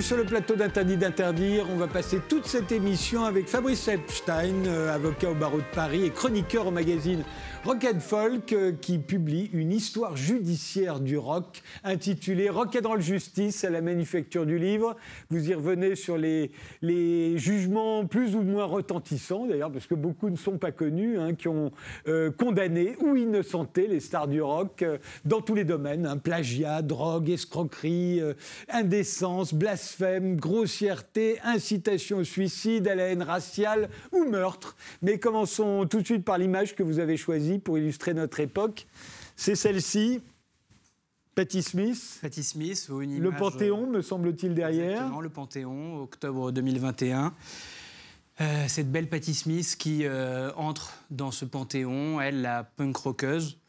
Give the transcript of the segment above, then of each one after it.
Sur le plateau d'Interdit d'interdire. On va passer toute cette émission avec Fabrice Epstein, euh, avocat au barreau de Paris et chroniqueur au magazine Rock and Folk, euh, qui publie une histoire judiciaire du rock intitulée Rock and Roll Justice à la manufacture du livre. Vous y revenez sur les, jugements plus ou moins retentissants, d'ailleurs, parce que beaucoup ne sont pas connus, hein, qui ont euh, condamné ou innocenté les stars du rock dans tous les domaines hein, plagiat, drogue, escroquerie, indécence, blasphème, grossièreté, incitation au suicide, à la haine raciale ou meurtre. Mais commençons tout de suite par l'image que vous avez choisie pour illustrer notre époque. C'est celle-ci. Patti Smith. Patti Smith, ou une Le image, Panthéon, euh, me semble-t-il, derrière. Exactement, le Panthéon, octobre 2021. Euh, cette belle Patti Smith qui euh, entre dans ce Panthéon, elle, la punk rockeuse,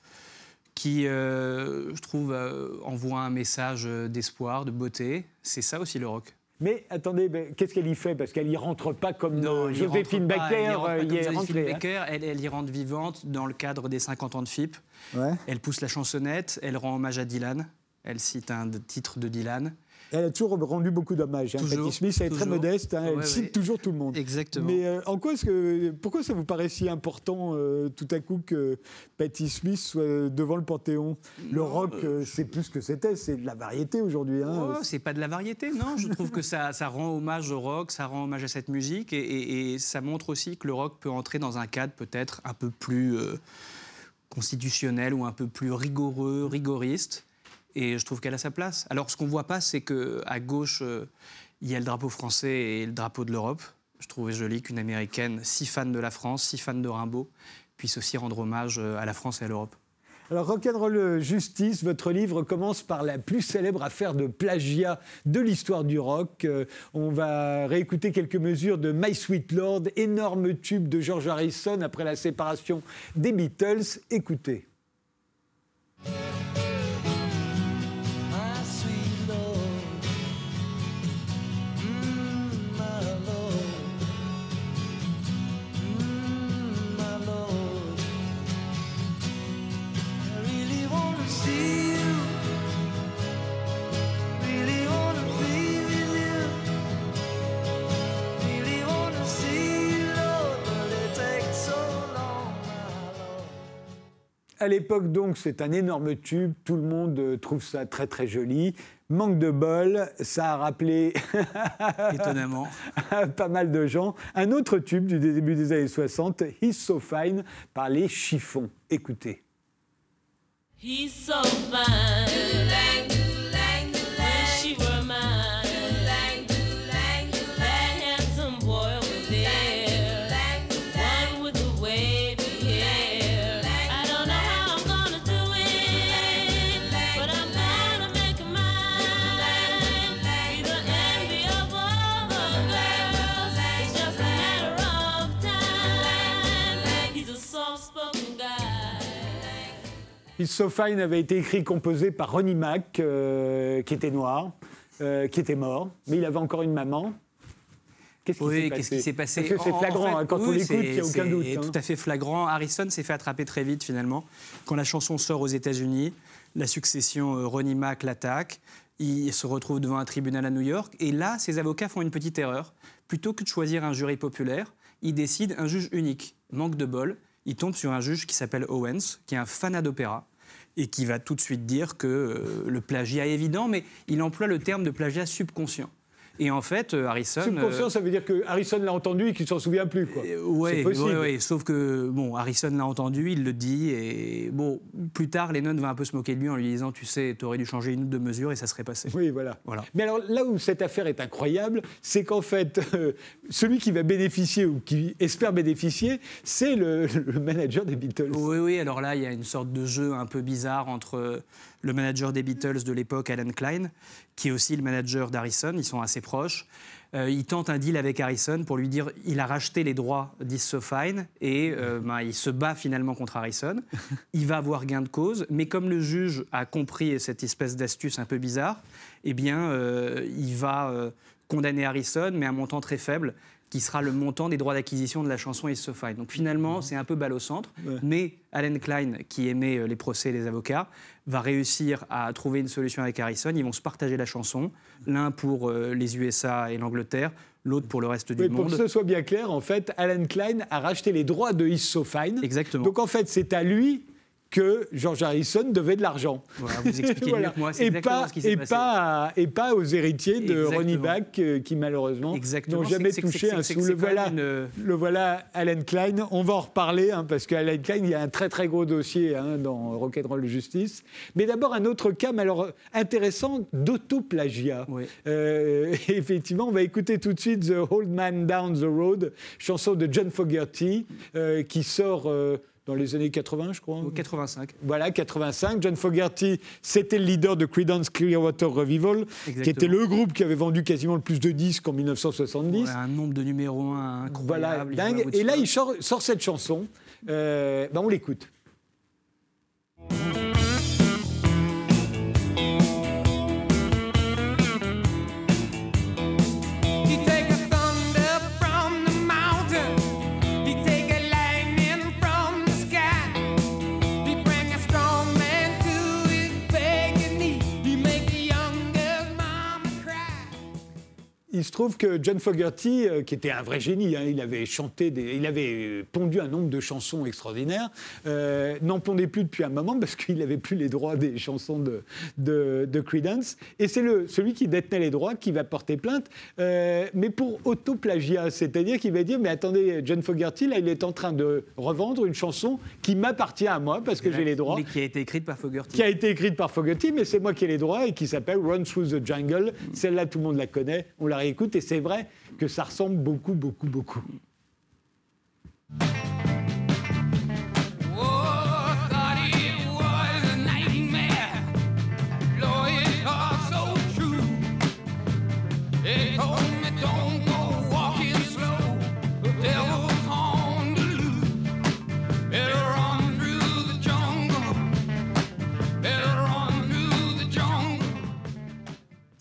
qui, euh, je trouve, euh, envoie un message euh, d'espoir, de beauté. C'est ça aussi le rock. Mais attendez, ben, qu'est-ce qu'elle y fait? Parce qu'elle y rentre pas comme y Joséphine pas- Baker elle y rentre pas comme y est Joséphine rentrée. hein. Baker, elle, elle y rentre vivante dans le cadre des 50 ans de FIP. Ouais. Elle pousse la chansonnette, elle rend hommage à Dylan. Elle cite un titre de Dylan. Elle a toujours rendu beaucoup d'hommages. Hein. Patti Smith, elle est très modeste. hein, Elle cite ouais. toujours tout le monde. Exactement. Mais euh, en quoi que, pourquoi ça vous paraît si important euh, tout à coup que Patti Smith soit devant le Panthéon? Le Non, rock, euh, c'est plus que c'était, c'est de la variété aujourd'hui. hein. Oh, c'est pas de la variété, non. Je trouve que ça, ça rend hommage au rock, ça rend hommage à cette musique, et, et- et ça montre aussi que le rock peut entrer dans un cadre peut-être un peu plus constitutionnel ou un peu plus rigoureux, rigoriste. Et je trouve qu'elle a sa place. Alors, ce qu'on voit pas, c'est que à gauche, euh, il y a le drapeau français et le drapeau de l'Europe. Je trouvais joli qu'une américaine, si fan de la France, si fan de Rimbaud, puisse aussi rendre hommage euh, à la France et à l'Europe. Alors, Rock'n'Roll Justice, votre livre commence par la plus célèbre affaire de plagiat de l'histoire du rock. Euh, on va réécouter quelques mesures de My Sweet Lord, énorme tube de George Harrison après la séparation des Beatles. Écoutez. À l'époque, donc, c'est un énorme tube. Tout le monde euh, trouve ça très, très joli. Manque de bol, ça a rappelé Étonnamment. pas mal de gens. Un autre tube du début des années 60, He's So Fine, par les chiffons. Écoutez. He's so fine. He's So Fine avait été écrit et composé par Ronnie Mack, euh, qui était noir, euh, qui était mort, mais il avait encore une maman. Qu'est-ce qui Oui, s'est qu'est-ce qui s'est passé Parce que c'est En- en flagrant, fait, hein, quand oui, on l'écoute, c'est- il n'y a aucun c'est doute. hein. tout à fait flagrant. Harrison s'est fait attraper très vite finalement. Quand la chanson sort aux États-Unis, la succession euh, Ronnie Mac l'attaque. Il se retrouve devant un tribunal à New York. Et là, ses avocats font une petite erreur. Plutôt que de choisir un jury populaire, ils décident un juge unique. Manque de bol, ils tombent sur un juge qui s'appelle Owens, qui est un fanat d'opéra et qui va tout de suite dire que euh, le plagiat est évident, mais il emploie le terme de plagiat subconscient. Et en fait, euh, Harrison... Subconscient, euh, ça veut dire que Harrison l'a entendu et qu'il s'en souvient plus. Quoi. euh, Ouais, possible. ouais, ouais, sauf que bon, Harrison l'a entendu, il le dit, et bon, plus tard, Lennon va un peu se moquer de lui en lui disant, tu sais, t'aurais dû changer une ou deux mesures et ça serait passé. Oui, voilà. Voilà. Mais alors là où cette affaire est incroyable, c'est qu'en fait, euh, celui qui va bénéficier ou qui espère bénéficier, c'est le, le manager des Beatles. Oui, oui, alors là, il y a une sorte de jeu un peu bizarre entre le manager des Beatles de l'époque, Alan Klein, qui est aussi le manager d'Harrison, ils sont assez proches. Euh, il tente un deal avec Harrison pour lui dire il a racheté les droits d'Is Fine et euh, ben, il se bat finalement contre Harrison. Il va avoir gain de cause, mais comme le juge a compris cette espèce d'astuce un peu bizarre, eh bien, euh, il va condamner Harrison, mais à un montant très faible. Qui sera le montant des droits d'acquisition de la chanson Is So Fine. Donc finalement, c'est un peu balle au centre, Ouais. mais Alan Klein, qui aimait euh, les procès et les avocats, va réussir à trouver une solution avec Harrison. Ils vont se partager la chanson, l'un pour euh, les USA et l'Angleterre, l'autre pour le reste du Oui, pour monde. que ce soit bien clair, en fait, Alan Klein a racheté les droits de Is So Fine. Exactement. Donc en fait, c'est à lui que George Harrison devait de l'argent. Voilà, vous expliquez mieux que moi, c'est et exactement pas, ce qui s'est et, passé. pas à- et pas aux héritiers de. Ronnie Bach euh, qui malheureusement n'ont jamais touché un sou. c'est Le voilà, une- le voilà Alan Klein. On va en reparler hein, parce qu'Alan Klein, il y a un très très gros dossier hein, dans Rock'n'Roll Justice. Mais d'abord un autre cas alors, intéressant d'autoplagiat. Oui. Euh, effectivement, on va écouter tout de suite The Old Man Down the Road, chanson de John Fogerty euh, qui sort euh, dans les années 80, je crois. Au 85. Voilà, 85. John Fogerty, c'était le leader de Creedence Clearwater Revival, qui était le groupe qui avait vendu quasiment le plus de disques en 1970. Ouais, un nombre de numéros un Voilà, incroyable. il dingue. Et là, il sort, sort cette chanson. Euh, ben, on l'écoute. Il se trouve que John Fogerty, euh, qui était un vrai génie, hein, il avait chanté, des- il avait euh, pondu un nombre de chansons extraordinaires, euh, n'en pondait plus depuis un moment parce qu'il n'avait plus les droits des chansons de, de, de Creedence. Et c'est le, celui qui détenait les droits qui va porter plainte, euh, mais pour autoplagiat, c'est-à-dire qu'il va dire mais attendez, John Fogerty, là, il est en train de revendre une chanson qui m'appartient à moi parce que j'ai les droits Mais qui a été écrite par Fogerty. qui a été écrite par Fogerty, mais c'est moi qui ai les droits et qui s'appelle Run Through the Jungle. Celle-là, tout le monde la connaît, on la et c'est vrai que ça ressemble beaucoup, beaucoup, beaucoup. Oh,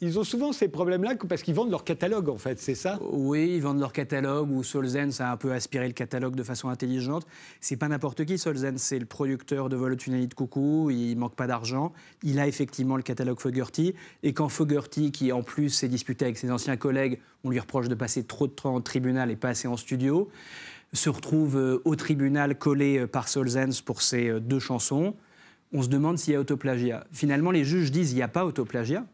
Ils ont souvent ces problèmes-là parce qu'ils vendent leur catalogue, en fait, c'est ça? Oui, ils vendent leur catalogue ou Solzen, a un peu aspiré le catalogue de façon intelligente. C'est pas n'importe qui, Solzen, c'est le producteur de Vol de coucou, il manque pas d'argent. Il a effectivement le catalogue Fogerty. Et quand Fogerty, qui en plus s'est disputé avec ses anciens collègues, on lui reproche de passer trop de temps au tribunal et pas assez en studio, se retrouve euh, au tribunal collé euh, par Solzens pour ses euh, deux chansons, on se demande s'il y a autoplagiat. Finalement, les juges disent il n'y a pas autoplagiat.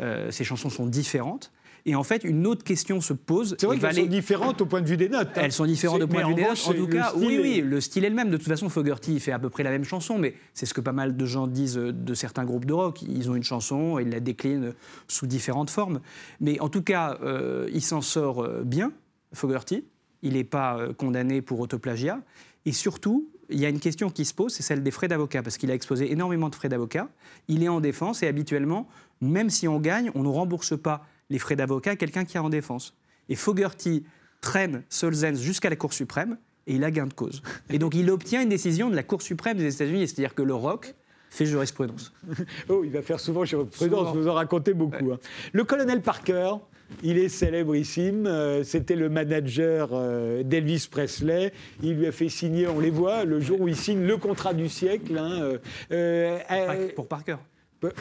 Euh, ces chansons sont différentes. Et en fait, une autre question se pose. C'est vrai qu'elles sont différentes au point de vue des notes. hein. elles sont différentes de point de vue des notes. En tout cas, style oui, oui, le style est le même. De toute façon, Fogerty fait à peu près la même chanson, mais c'est ce que pas mal de gens disent euh, de certains groupes de rock. Ils ont une chanson, ils la déclinent sous différentes formes. Mais en tout cas, euh, il s'en sort bien, Fogerty. Il n'est pas condamné pour autoplagiat. Et surtout, il y a une question qui se pose, c'est celle des frais d'avocat, parce qu'il a exposé énormément de frais d'avocat. Il est en défense et habituellement, même si on gagne, on ne rembourse pas les frais d'avocat à quelqu'un qui est en défense. Et Fogerty traîne Solzens jusqu'à la Cour suprême et il a gain de cause. Et donc il obtient une décision de la Cour suprême des États-Unis, c'est-à-dire que le rock fait jurisprudence. Oh, il va faire souvent jurisprudence, Souvent. vous en racontez beaucoup. hein. Le colonel Parker, il est célébrissime. euh, C'était le manager euh, d'Elvis Presley. Il lui a fait signer, on les voit, le jour où il signe le contrat du siècle. hein, euh, Pour Parker.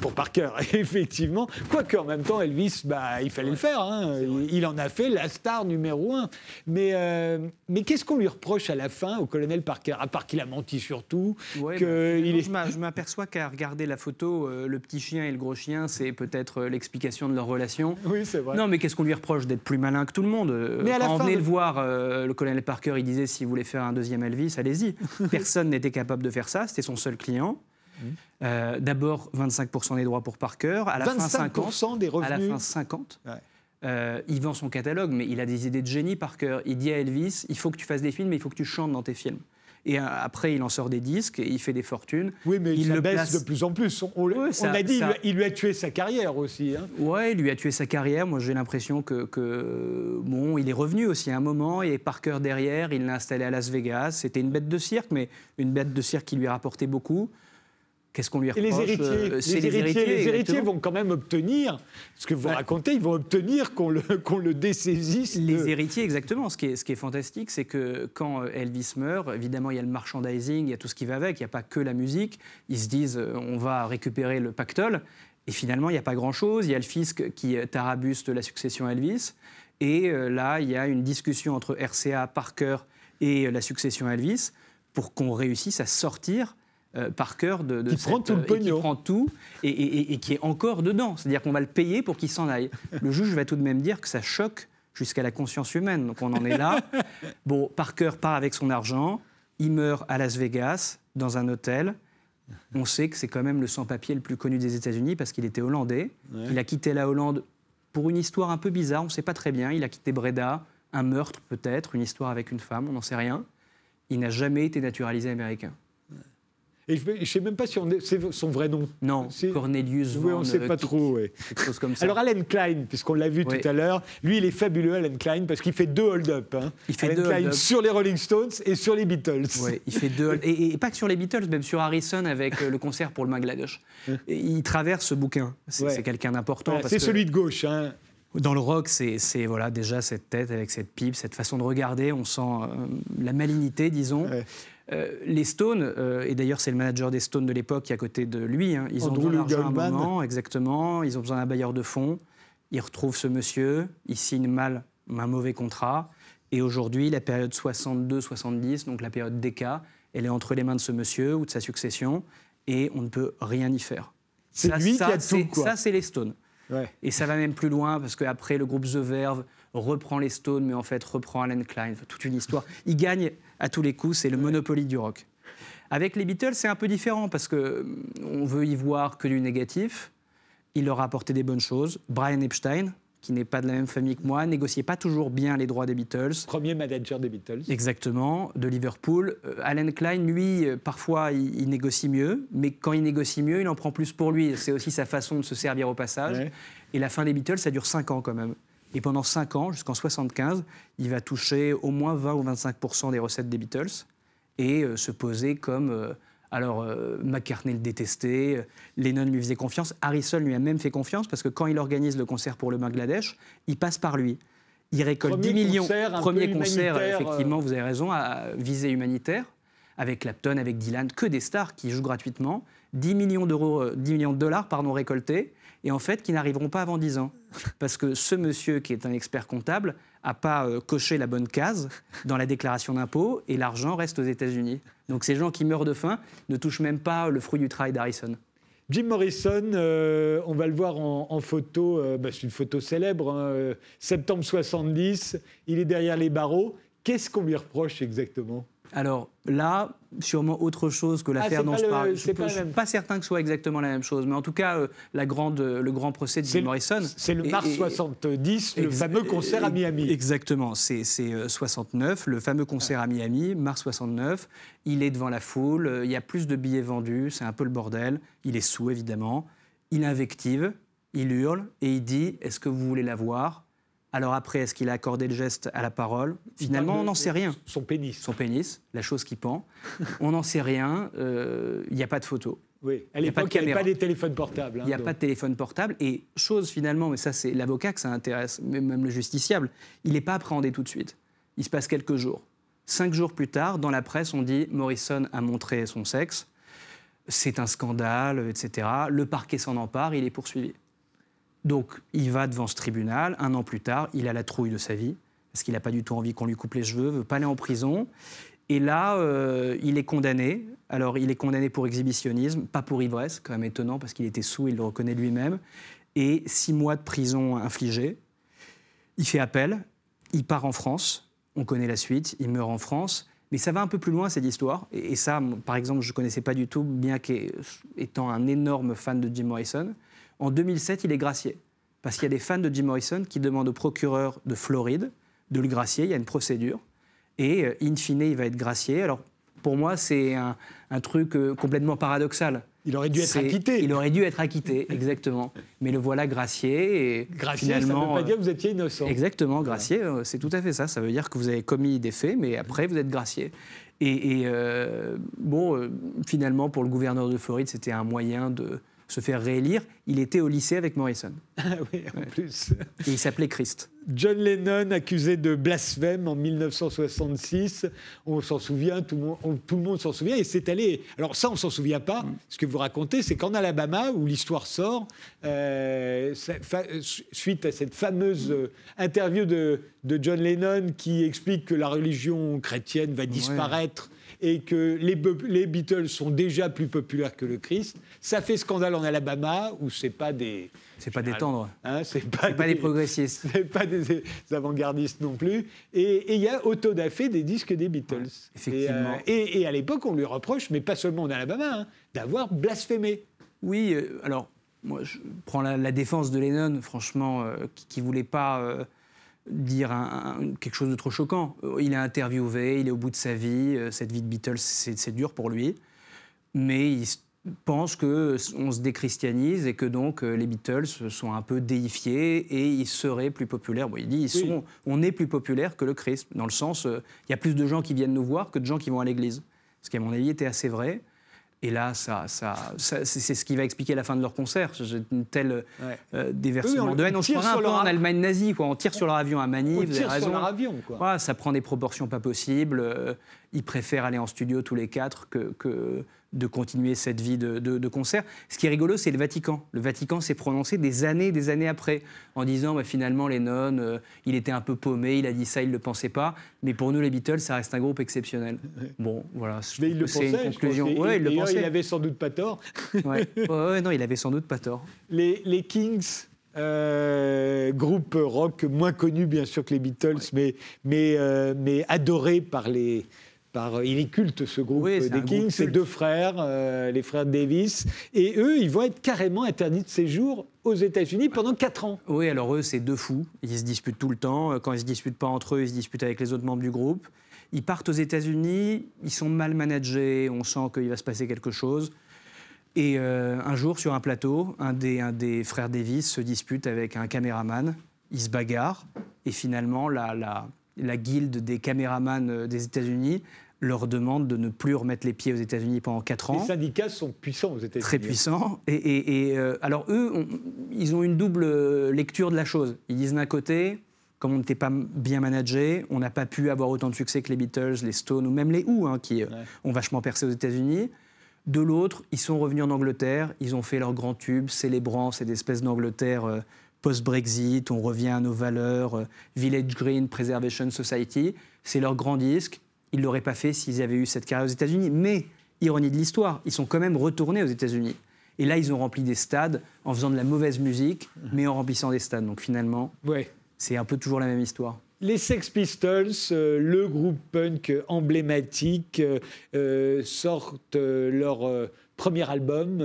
Pour Parker, effectivement. Quoique, en même temps, Elvis, bah, il fallait le faire. hein. Il, il en a fait la star numéro un. Mais, euh, mais qu'est-ce qu'on lui reproche à la fin au colonel Parker? À part qu'il a menti sur tout, Ouais, que bah, il finalement, est... je m'a- Je m'aperçois qu'à regarder la photo, euh, le petit chien et le gros chien, c'est peut-être euh, l'explication de leur relation. Oui, c'est vrai. Non, mais qu'est-ce qu'on lui reproche D'être plus malin que tout le monde? Mais à la Quand on fin venait de- le voir, euh, le colonel Parker, il disait s'il voulait faire un deuxième Elvis, allez-y. Personne n'était capable de faire ça, c'était son seul client. Euh, D'abord 25% des droits pour Parker, à la fin 50. 25% des À la revenus. fin 50. Ouais. Euh, il vend son catalogue, mais il a des idées de génie, Parker. Il dit à Elvis, il faut que tu fasses des films, mais il faut que tu chantes dans tes films. Et euh, après, il en sort des disques, et il fait des fortunes. Oui, mais il le baisse place- de plus en plus. On, ça- a dit, il ça- lui a- il lui a tué sa carrière aussi. hein. Ouais, il lui a tué sa carrière. Moi, j'ai l'impression que, que, bon, il est revenu aussi à un moment. Il avait Parker derrière. Il l'a installé à Las Vegas. C'était une bête de cirque, mais une bête de cirque qui lui rapportait beaucoup. Qu'est-ce qu'on lui Et reproche les héritiers, Euh, les, héritiers, les héritiers exactement. vont quand même obtenir, ce que vous Ouais. racontez, ils vont obtenir qu'on le, qu'on le dessaisisse. Les de- héritiers, exactement. Ce qui est, ce qui est fantastique, c'est que quand euh, Elvis meurt, évidemment, il y a le merchandising, il y a tout ce qui va avec, il n'y a pas que la musique. Ils se disent, euh, on va récupérer le pactole. Et finalement, il n'y a pas grand-chose. Il y a le fisc qui tarabuste la succession Elvis. Et là, il y a une discussion entre RCA, Parker et la succession Elvis pour qu'on réussisse à sortir euh, Parker de, de Qui prend tout le euh, qui prend tout et, et- et- et qui est encore dedans. C'est-à-dire qu'on va le payer pour qu'il s'en aille. Le juge va tout de même dire que ça choque jusqu'à la conscience humaine. Donc on en est là. Bon, Parker part avec son argent. Il meurt à Las Vegas, dans un hôtel. On sait que c'est quand même le sans-papier le plus connu des États-Unis parce qu'il était hollandais. Il a quitté la Hollande pour une histoire un peu bizarre, on ne sait pas très bien. Il a quitté Breda, un meurtre peut-être, une histoire avec une femme, on n'en sait rien. Il n'a jamais été naturalisé américain. Et je ne sais même pas si c'est son vrai nom. Non, Cornelius Oui, on ne sait pas trop. ouais. quelque chose comme ça. Alors Alan Klein, puisqu'on l'a vu Oui. tout à l'heure, lui il est fabuleux Alan Klein parce qu'il fait deux hold-up. hein. Il fait Alan deux Klein sur les Rolling Stones et sur les Beatles. Ouais, il fait deux. Et, et pas que sur les Beatles, même sur Harrison avec euh, le concert pour le Bangladesh. Et il traverse ce bouquin. C'est Ouais. quelqu'un d'important. Voilà, c'est que celui de gauche. hein. Dans le rock, c'est c'est, voilà, déjà cette tête avec cette pipe, cette façon de regarder. On sent euh, la malignité, disons. Ouais. Euh, les Stones, euh, et d'ailleurs c'est le manager des Stones de l'époque qui est à côté de lui, hein, ils ont Andrew besoin d'argent à un moment, exactement, ils ont besoin d'un bailleur de fonds, ils retrouvent ce monsieur, ils signent mal un mauvais contrat, et aujourd'hui la période 62-70, donc la période DK, elle est entre les mains de ce monsieur ou de sa succession, et on ne peut rien y faire. C'est Ça- lui qui ça, a tout, c'est- quoi. Ça c'est les Stones. Ouais. Et ça va même plus loin parce qu'après, le groupe The Verve reprend les Stones, mais en fait reprend Alan Klein. Toute une histoire. Il gagne à tous les coups, c'est le Monopoly du rock. Avec les Beatles, c'est un peu différent parce que hum, on veut y voir que du négatif. Il leur a apporté des bonnes choses. Brian Epstein, qui n'est pas de la même famille que moi, négociait pas toujours bien les droits des Beatles. Premier manager des Beatles. Exactement, de Liverpool. Euh, Alan Klein, lui, euh, parfois, il, il négocie mieux, mais quand il négocie mieux, il en prend plus pour lui. C'est aussi sa façon de se servir au passage. Ouais. Et la fin des Beatles, ça dure 5 ans quand même. Et pendant 5 ans, jusqu'en 75, il va toucher au moins 20 ou 25% des recettes des Beatles et euh, se poser comme. euh, alors, euh, McCartney le détestait, Lennon lui faisait confiance, Harrison lui a même fait confiance parce que quand il organise le concert pour le Bangladesh, il passe par lui. Il récolte Premier 10 millions. concert un premier concert, effectivement, vous avez raison, à visée humanitaire, avec Clapton, avec Dylan, que des stars qui jouent gratuitement. 10 millions, d'euros, euh, 10 millions de dollars pardon, récoltés, et en fait qui n'arriveront pas avant 10 ans. Parce que ce monsieur, qui est un expert comptable, n'a pas euh, coché la bonne case dans la déclaration d'impôt, et l'argent reste aux États-Unis. Donc ces gens qui meurent de faim ne touchent même pas le fruit du travail d'Harrison. Jim Morrison, euh, on va le voir en, photo, euh, bah, c'est une photo célèbre, hein, euh, septembre 70, il est derrière les barreaux. Qu'est-ce qu'on lui reproche exactement? Alors là, sûrement autre chose que l'affaire c'est dont je le- parle. Je ne suis même. pas certain que ce soit exactement la même chose, mais en tout cas, euh, la grande, le grand procès de Jim Morrison. C'est le Et- mars et- 70, le fameux concert à Miami. Exactement, c'est c'est, euh, 69, le fameux concert à Miami, mars 69. Il est devant la foule, euh, il y a plus de billets vendus, c'est un peu le bordel. Il est sous, évidemment. Il invective, il hurle et il dit Est-ce que vous voulez la voir? Alors après, est-ce qu'il a accordé le geste à la parole? Finalement, on n'en sait rien. Son pénis. Son pénis, la chose qui pend. on n'en sait rien, euh, il n'y a pas de photo. Oui, à y a pas de l'époque, il n'y avait pas des téléphones portables. Il n'y a hein, pas de téléphone portable. Et chose finalement, mais ça c'est l'avocat que ça intéresse, même le justiciable, il n'est pas appréhendé tout de suite. Il se passe quelques jours. Cinq jours plus tard, dans la presse, on dit Morrison a montré son sexe, c'est un scandale, etc. Le parquet s'en empare, il est poursuivi. Donc il va devant ce tribunal, un an plus tard, il a la trouille de sa vie, parce qu'il n'a pas du tout envie qu'on lui coupe les cheveux, veut pas aller en prison. Et là, euh, il est condamné. Alors, il est condamné pour exhibitionnisme, pas pour ivresse, quand même étonnant, parce qu'il était sous, il le reconnaît lui-même. Et six mois de prison infligés. Il fait appel, il part en France, on connaît la suite, il meurt en France. Mais ça va un peu plus loin, cette histoire. Et, ça, par exemple, je ne connaissais pas du tout, bien qu'étant un énorme fan de Jim Morrison. En 2007, il est gracié. Parce qu'il y a des fans de Jim Morrison qui demandent au procureur de Floride de le gracier. Il y a une procédure. Et euh, in fine, il va être gracié. Alors, pour moi, c'est un, un truc euh, complètement paradoxal. Il aurait dû être acquitté. Il aurait dû être acquitté, exactement. Mais le voilà gracié. Et Gracié, ça ne finalement, veut pas dire que vous étiez innocent. Exactement, gracié, euh, c'est tout à fait ça. Ça veut dire que vous avez commis des faits, mais après, vous êtes gracié. Et, et, euh, bon, euh, finalement, pour le gouverneur de Floride, c'était un moyen de se faire réélire. Il était au lycée avec Morrison. Ah oui, en plus. Et il s'appelait Christ. John Lennon accusé de blasphème en 1966. On s'en souvient, tout le monde, on- tout le monde s'en souvient. Et c'est allé. Alors, ça, on s'en souvient pas. Mm. Ce que vous racontez, c'est qu'en Alabama, où l'histoire sort, euh, fa- suite à cette fameuse euh, interview de, de John Lennon qui explique que la religion chrétienne va disparaître. Et que les, Be- les Beatles sont déjà plus populaires que le Christ. Ça fait scandale en Alabama, où c'est pas des. C'est pas détendre. Hein, c'est pas, des progressistes. c'est pas des avant-gardistes non plus. Et il y a autodafé des disques des Beatles. effectivement. Et, euh, et- et à l'époque, on lui reproche, mais pas seulement en Alabama, hein, d'avoir blasphémé. Oui, euh, alors, moi, je prends la, la défense de Lennon, franchement, euh, qui ne voulait pas dire un- un- quelque chose de trop choquant. Il est interviewé, il est au bout de sa vie, euh, cette vie de Beatles, c'est dur pour lui. Mais il pense qu'on se déchristianise et que donc euh, les Beatles sont un peu déifiés et ils seraient plus populaires. Bon, il dit, ils Oui. sont, on est plus populaire que le Christ, dans le sens, euh, il y a plus de gens qui viennent nous voir que de gens qui vont à l'église. Ce qui, à mon avis, était assez vrai. Et là, ça, ça, ça- c'est ce qui va expliquer la fin de leur concert. J'ai une telle Ouais. euh, déversement Oui, on- de haine. on On se croirait un peu leur en Allemagne nazie. Quoi. On tire sur leur avion à Manille, On vous avez tire raison. sur leur avion, quoi. Voilà, ça prend des proportions pas possibles. Euh, ils préfèrent aller en studio tous les quatre que, que de continuer cette vie de, de- de concert. Ce qui est rigolo, c'est le Vatican. Le Vatican s'est prononcé des années, des années après, en disant bah, finalement Lennon, euh, il était un peu paumé, il a dit ça, il ne le pensait pas. Mais pour nous, les Beatles, ça reste un groupe exceptionnel. Bon, voilà. je Mais il le pensait. Une je conclusion. Et- Ouais, il le pensait. il avait sans doute pas tort. Ouais. Non, il avait sans doute pas tort. Les, les Kings, euh, groupe rock moins connu bien sûr que les Beatles, mais, mais, euh, mais adoré par les. Par, il est culte ce groupe Oui, euh, des Kings, c'est deux frères, euh, les frères Davis, et eux, ils vont être carrément interdits de séjour aux États-Unis pendant quatre ans. Oui, alors eux, c'est deux fous. Ils se disputent tout le temps. Euh, Quand ils se disputent pas entre eux, ils se disputent avec les autres membres du groupe. Ils partent aux États-Unis, ils sont mal managés, on sent qu'il va se passer quelque chose. Et euh, un jour, sur un plateau, un des, un des frères Davis se dispute avec un caméraman. Ils se bagarrent. Et finalement, la, la, la guilde des caméramans euh, des États-Unis leur demande de ne plus remettre les pieds aux États-Unis pendant quatre ans Les syndicats sont puissants aux États-Unis. très puissant. Et, et- et, euh, alors eux, on- ils ont une double euh, lecture de la chose. Ils disent d'un côté, comme on n'était pas bien managé, on n'a pas pu avoir autant de succès que les Beatles, les Stones ou même les Who, hein, qui euh, ont vachement percé aux États-Unis. De l'autre, ils sont revenus en Angleterre, ils ont fait leur grand tube, célébrant cette espèce d'Angleterre euh, post-Brexit, on revient à nos valeurs, euh, Village Green, Preservation Society. C'est leur grand disque. Ils ne l'auraient pas fait s'ils avaient eu cette carrière aux États-Unis. Mais, ironie de l'histoire, ils sont quand même retournés aux États-Unis. Et là, ils ont rempli des stades en faisant de la mauvaise musique, mais en remplissant des stades. Donc finalement, Ouais. c'est un peu toujours la même histoire. Les Sex Pistols, euh, le groupe punk emblématique, euh, euh, sortent euh, leur premier album,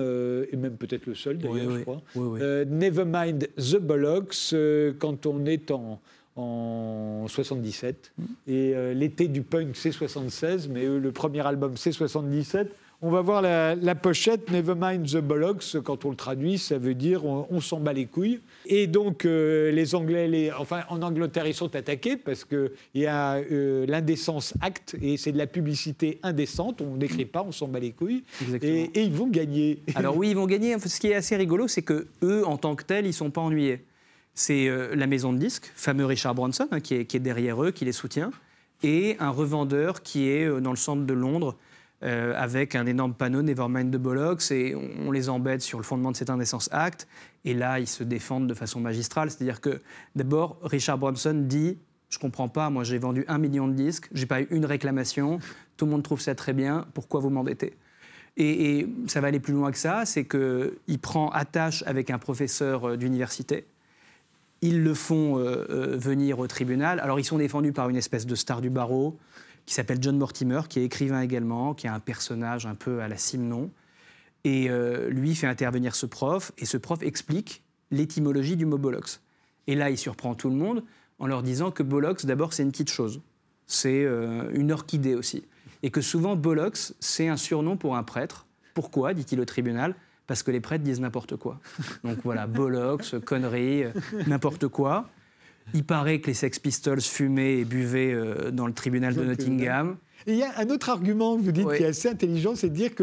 et même peut-être le seul d'ailleurs, Oui, je oui. crois. Oui, Nevermind the Bollocks, quand on est en, en 77. Mm. Et euh, l'été du punk, c'est 76, mais eux, le premier album, c'est 77. On va voir la, la pochette, Nevermind the Bollocks, quand on le traduit, ça veut dire on, on s'en bat les couilles. Et donc, euh, les Anglais, les, enfin, en Angleterre, ils sont attaqués parce qu'il y a euh, l'indécence acte, et c'est de la publicité indécente, on n'écrit pas, on s'en bat les couilles. Et, et ils vont gagner. Alors oui, ils vont gagner. Ce qui est assez rigolo, c'est que eux, en tant que tels, ils sont pas ennuyés. C'est euh, la maison de disques, fameux Richard Branson, hein, qui, est, derrière eux, qui les soutient, et un revendeur qui est euh, dans le centre de Londres euh, avec un énorme panneau Nevermind the Bollocks, et on, les embête sur le fondement de cet indécence acte. Et là, ils se défendent de façon magistrale. C'est-à-dire que d'abord, Richard Branson dit je comprends pas, moi j'ai vendu un million de disques, j'ai pas eu une réclamation, tout le monde trouve ça très bien, pourquoi vous m'embêtez et, ça va aller plus loin que ça, c'est qu'il prend attache avec un professeur d'université. Ils le font euh, euh, venir au tribunal. Alors ils sont défendus par une espèce de star du barreau qui s'appelle John Mortimer, qui est écrivain également, qui est un personnage un peu à la Simon. Et euh, lui fait intervenir ce prof, et ce prof explique l'étymologie du mot Bollocks. Et là, il surprend tout le monde en leur disant que Bollocks, d'abord, c'est une petite chose. C'est une orchidée aussi. Et que souvent, Bollocks, c'est un surnom pour un prêtre. Pourquoi, dit-il au tribunal? Parce que les prêtres disent n'importe quoi. Donc voilà, Bollocks, conneries, euh, n'importe quoi. Il paraît que les Sex Pistols fumaient et buvaient euh, dans le tribunal de Nottingham. Et il y a un autre argument que vous dites Oui. qui est assez intelligent, c'est de dire que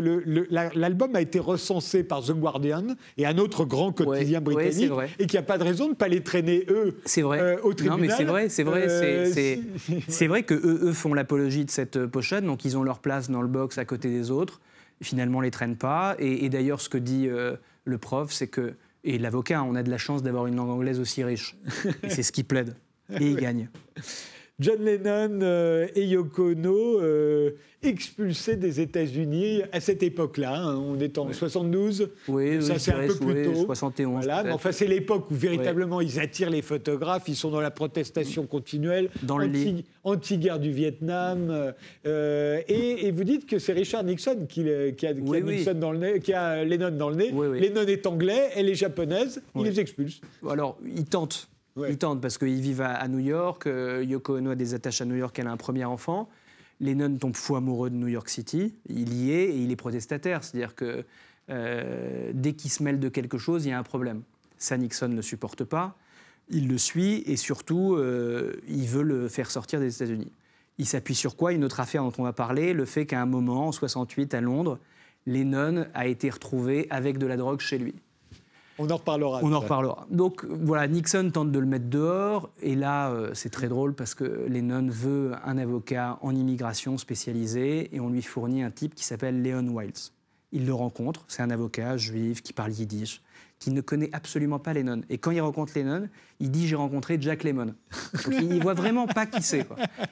la- l'album a été recensé par The Guardian et un autre grand quotidien c'est britannique vrai. et qu'il n'y a pas de raison de ne pas les traîner, eux, vrai. euh, au non, tribunal. mais c'est vrai, c'est vrai. Euh, c'est- si- vrai que eux, eux font l'apologie de cette pochette, donc ils ont leur place dans le box à côté des autres. Finalement, les traîne pas. Et, et d'ailleurs, ce que dit euh, le prof, c'est que et l'avocat, on a de la chance d'avoir une langue anglaise aussi riche. Et c'est ce qui plaide. Et il gagne. John Lennon euh, et Yoko Ono euh, expulsés des États-Unis à cette époque-là. hein. on est en 72. Oui, Ça, oui, c'est un peu plus tôt. 71. Voilà, mais enfin, c'est l'époque où véritablement ils attirent les photographes, ils sont dans la protestation continuelle, Dans anti, anti-guerre du Vietnam. euh, et, et vous dites que c'est Richard Nixon qui, a, qui a Oui, oui. Nixon dans le nez, qui a Lennon dans le nez. Lennon est anglais, elle est japonaise, il les expulse. Alors, ils tentent. Ouais. Ils tentent parce qu'ils vivent à, New York. euh, Yoko Ono a des attaches à New York, elle a un premier enfant. Lennon tombe fou amoureux de New York City. Il y est et il est protestataire. C'est-à-dire que euh, dès qu'il se mêle de quelque chose, il y a un problème. Ça, Nixon ne supporte pas. Il le suit et surtout, euh, il veut le faire sortir des États-Unis. Il s'appuie sur quoi? Une autre affaire dont on va parler, le fait qu'à un moment, en 68, à Londres, Lennon a été retrouvé avec de la drogue chez lui. On en reparlera. On en reparlera. Donc voilà, Nixon tente de le mettre dehors. Et là, euh, c'est très drôle parce que Lennon veut un avocat en immigration spécialisé et on lui fournit un type qui s'appelle Leon Wiles. Il le rencontre, c'est un avocat juif qui parle yiddish, qui ne connaît absolument pas Lennon. Et quand il rencontre Lennon, il dit J'ai rencontré Jack Lemmon. Donc il ne voit vraiment pas qui c'est.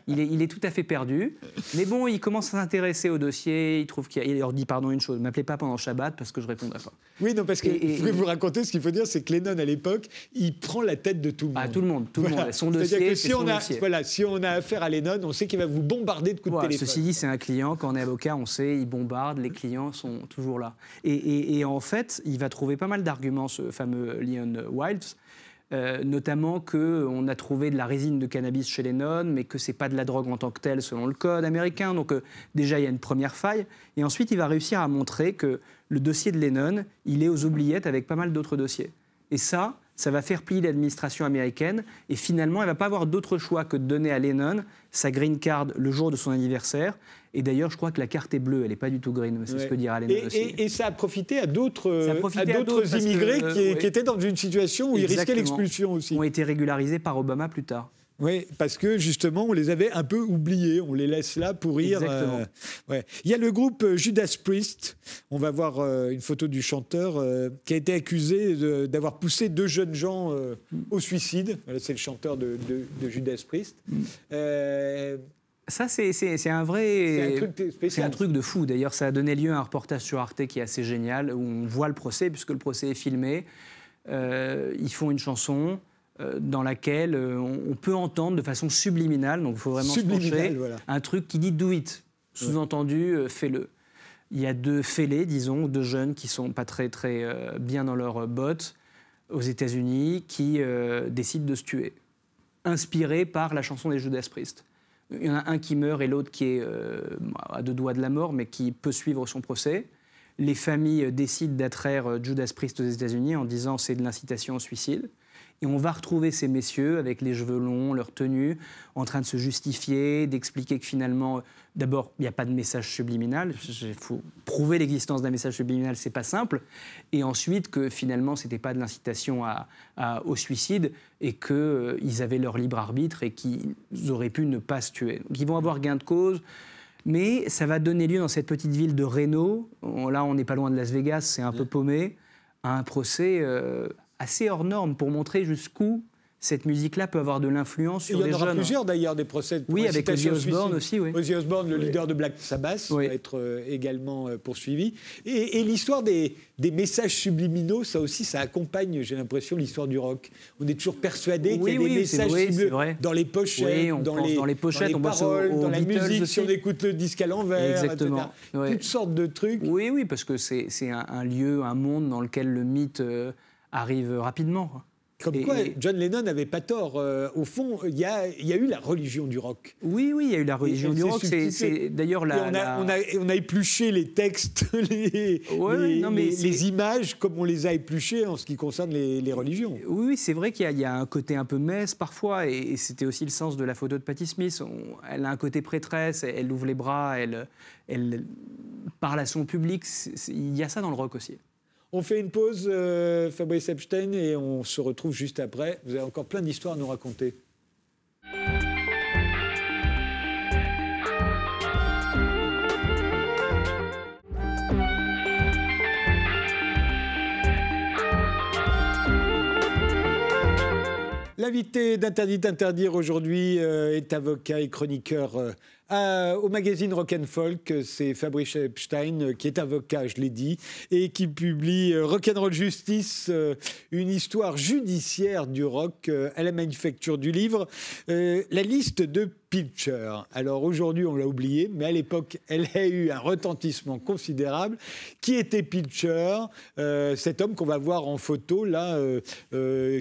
Il est, il est tout à fait perdu. Mais bon, il commence à s'intéresser au dossier. Il trouve qu'il y a- il leur dit Pardon, une chose, m'appelez pas pendant Shabbat parce que je répondrai pas. Oui, non, parce que Et- et- vous raconter ce qu'il faut dire, c'est que Lennon, à l'époque, il prend la tête de tout le monde. Ah, tout le monde, tout le monde. Son C'est-à-dire dossier, que si son on, a, dossier. voilà, si on a affaire à Lennon, on sait qu'il va vous bombarder de coups Voilà, de téléphone. ceci dit, c'est un client. Quand on est avocat, on sait, il bombarde, les clients sont toujours là. Et en fait, il va trouver pas mal d'arguments, ce fameux Leon Wiles, euh, notamment qu'on a trouvé de la résine de cannabis chez Lennon, mais que c'est pas de la drogue en tant que telle selon le code américain. Donc euh, déjà, il y a une première faille. Et ensuite, il va réussir à montrer que le dossier de Lennon, il est aux oubliettes avec pas mal d'autres dossiers. Et ça, ça va faire plier l'administration américaine. Et finalement, elle va pas avoir d'autre choix que de donner à Lennon sa green card le jour de son anniversaire. Et d'ailleurs, je crois que la carte est bleue, elle n'est pas du tout green. C'est ce que dira Lennon Et, aussi. et- et ça a profité à d'autres que, immigrés qui, euh, qui étaient dans une situation où ils risquaient l'expulsion aussi. ont été régularisés par Obama plus tard. Oui, parce que justement, on les avait un peu oubliés. On les laisse là pourrir. Exactement. euh, ouais. Il y a le groupe euh, Judas Priest. On va voir euh, une photo du chanteur euh, qui a été accusé de- d'avoir poussé deux jeunes gens au suicide. Voilà, c'est le chanteur de, de- de Judas Priest. Mm. Ça, c'est un vrai. c'est un truc un de fou. D'ailleurs, ça a donné lieu à un reportage sur Arte qui est assez génial, où on voit le procès, puisque le procès est filmé. Ils font une chanson dans laquelle euh, on, peut entendre de façon subliminale, donc il faut vraiment Subliminal, se pencher, voilà. un truc qui dit do it. Sous-entendu, euh, fais-le. Il y a deux fêlés, disons, deux jeunes qui sont pas très, très euh, bien dans leurs bottes aux États-Unis, qui euh, décident de se tuer, inspirés par la chanson des Judas Priest. Il y en a un qui meurt et l'autre qui est euh, à deux doigts de la mort, mais qui peut suivre son procès. Les familles euh, décident d'attraire euh, Judas Priest aux États-Unis en disant c'est de l'incitation au suicide. Et on va retrouver ces messieurs avec les cheveux longs, leur tenue, en train de se justifier, d'expliquer que finalement, euh, d'abord, il n'y a pas de message subliminal. Il faut prouver l'existence d'un message subliminal, c'est pas simple. Et ensuite, que finalement, c'était pas de l'incitation à- à- au suicide et qu'ils avaient leur libre arbitre et qu'ils auraient pu ne pas se tuer. Donc, ils vont avoir gain de cause. Mais ça va donner lieu dans cette petite ville de Reno, on- là on n'est pas loin de Las Vegas, c'est un peu paumé, à un procès euh, assez hors norme pour montrer jusqu'où cette musique-là peut avoir de l'influence Il sur y en les aura jeunes. plusieurs d'ailleurs des procès pour Oui, avec Ozzy Osbourne aussi, oui. Ozzy Osbourne, le Oui. leader de Black Sabbath, Oui. va être euh, également euh, poursuivi. Et, et l'histoire des, des messages subliminaux, ça aussi, ça accompagne, j'ai l'impression, l'histoire du rock. On est toujours persuadé qu'il y a des messages vrai, subliminaux dans les pochettes, on dans, les, dans les pochettes, dans on les aux- paroles, aux dans la Beatles musique, aussi. si on écoute le disque à l'envers, Exactement. etc. Toutes sortes de trucs. Oui, oui, parce que c'est c'est un, un lieu, un monde dans lequel le mythe euh, arrive rapidement. Comme Et- quoi, et- John Lennon n'avait pas tort. Euh, au fond, il y a, il y a eu la religion du rock. Oui, oui, il y a eu la religion du rock. C'est d'ailleurs la. on, a, la- on, a, on a épluché les textes, les, Ouais, les- non, mais les- images comme on les a épluchées en ce qui concerne les, religions. Oui, oui, c'est vrai qu'il y, a- il y a un côté un peu messe parfois, et, et c'était aussi le sens de la photo de Patti Smith. On- elle a un côté prêtresse, elle, elle ouvre les bras, elle, elle parle à son public. Il y a ça dans le rock aussi. On fait une pause, euh, Fabrice Epstein, et on se retrouve juste après. Vous avez encore plein d'histoires à nous raconter. L'invité d'Interdit d'interdire aujourd'hui euh, est avocat et chroniqueur euh, au magazine Rock and Folk. C'est Fabrice Epstein euh, qui est avocat, je l'ai dit, et qui publie euh, Rock and Roll Justice, une histoire judiciaire du rock à la manufacture du livre. La liste de Pilcher. Alors aujourd'hui, on l'a oublié, mais à l'époque, elle a eu un retentissement considérable. Qui était Pilcher? Euh, Cet homme qu'on va voir en photo là,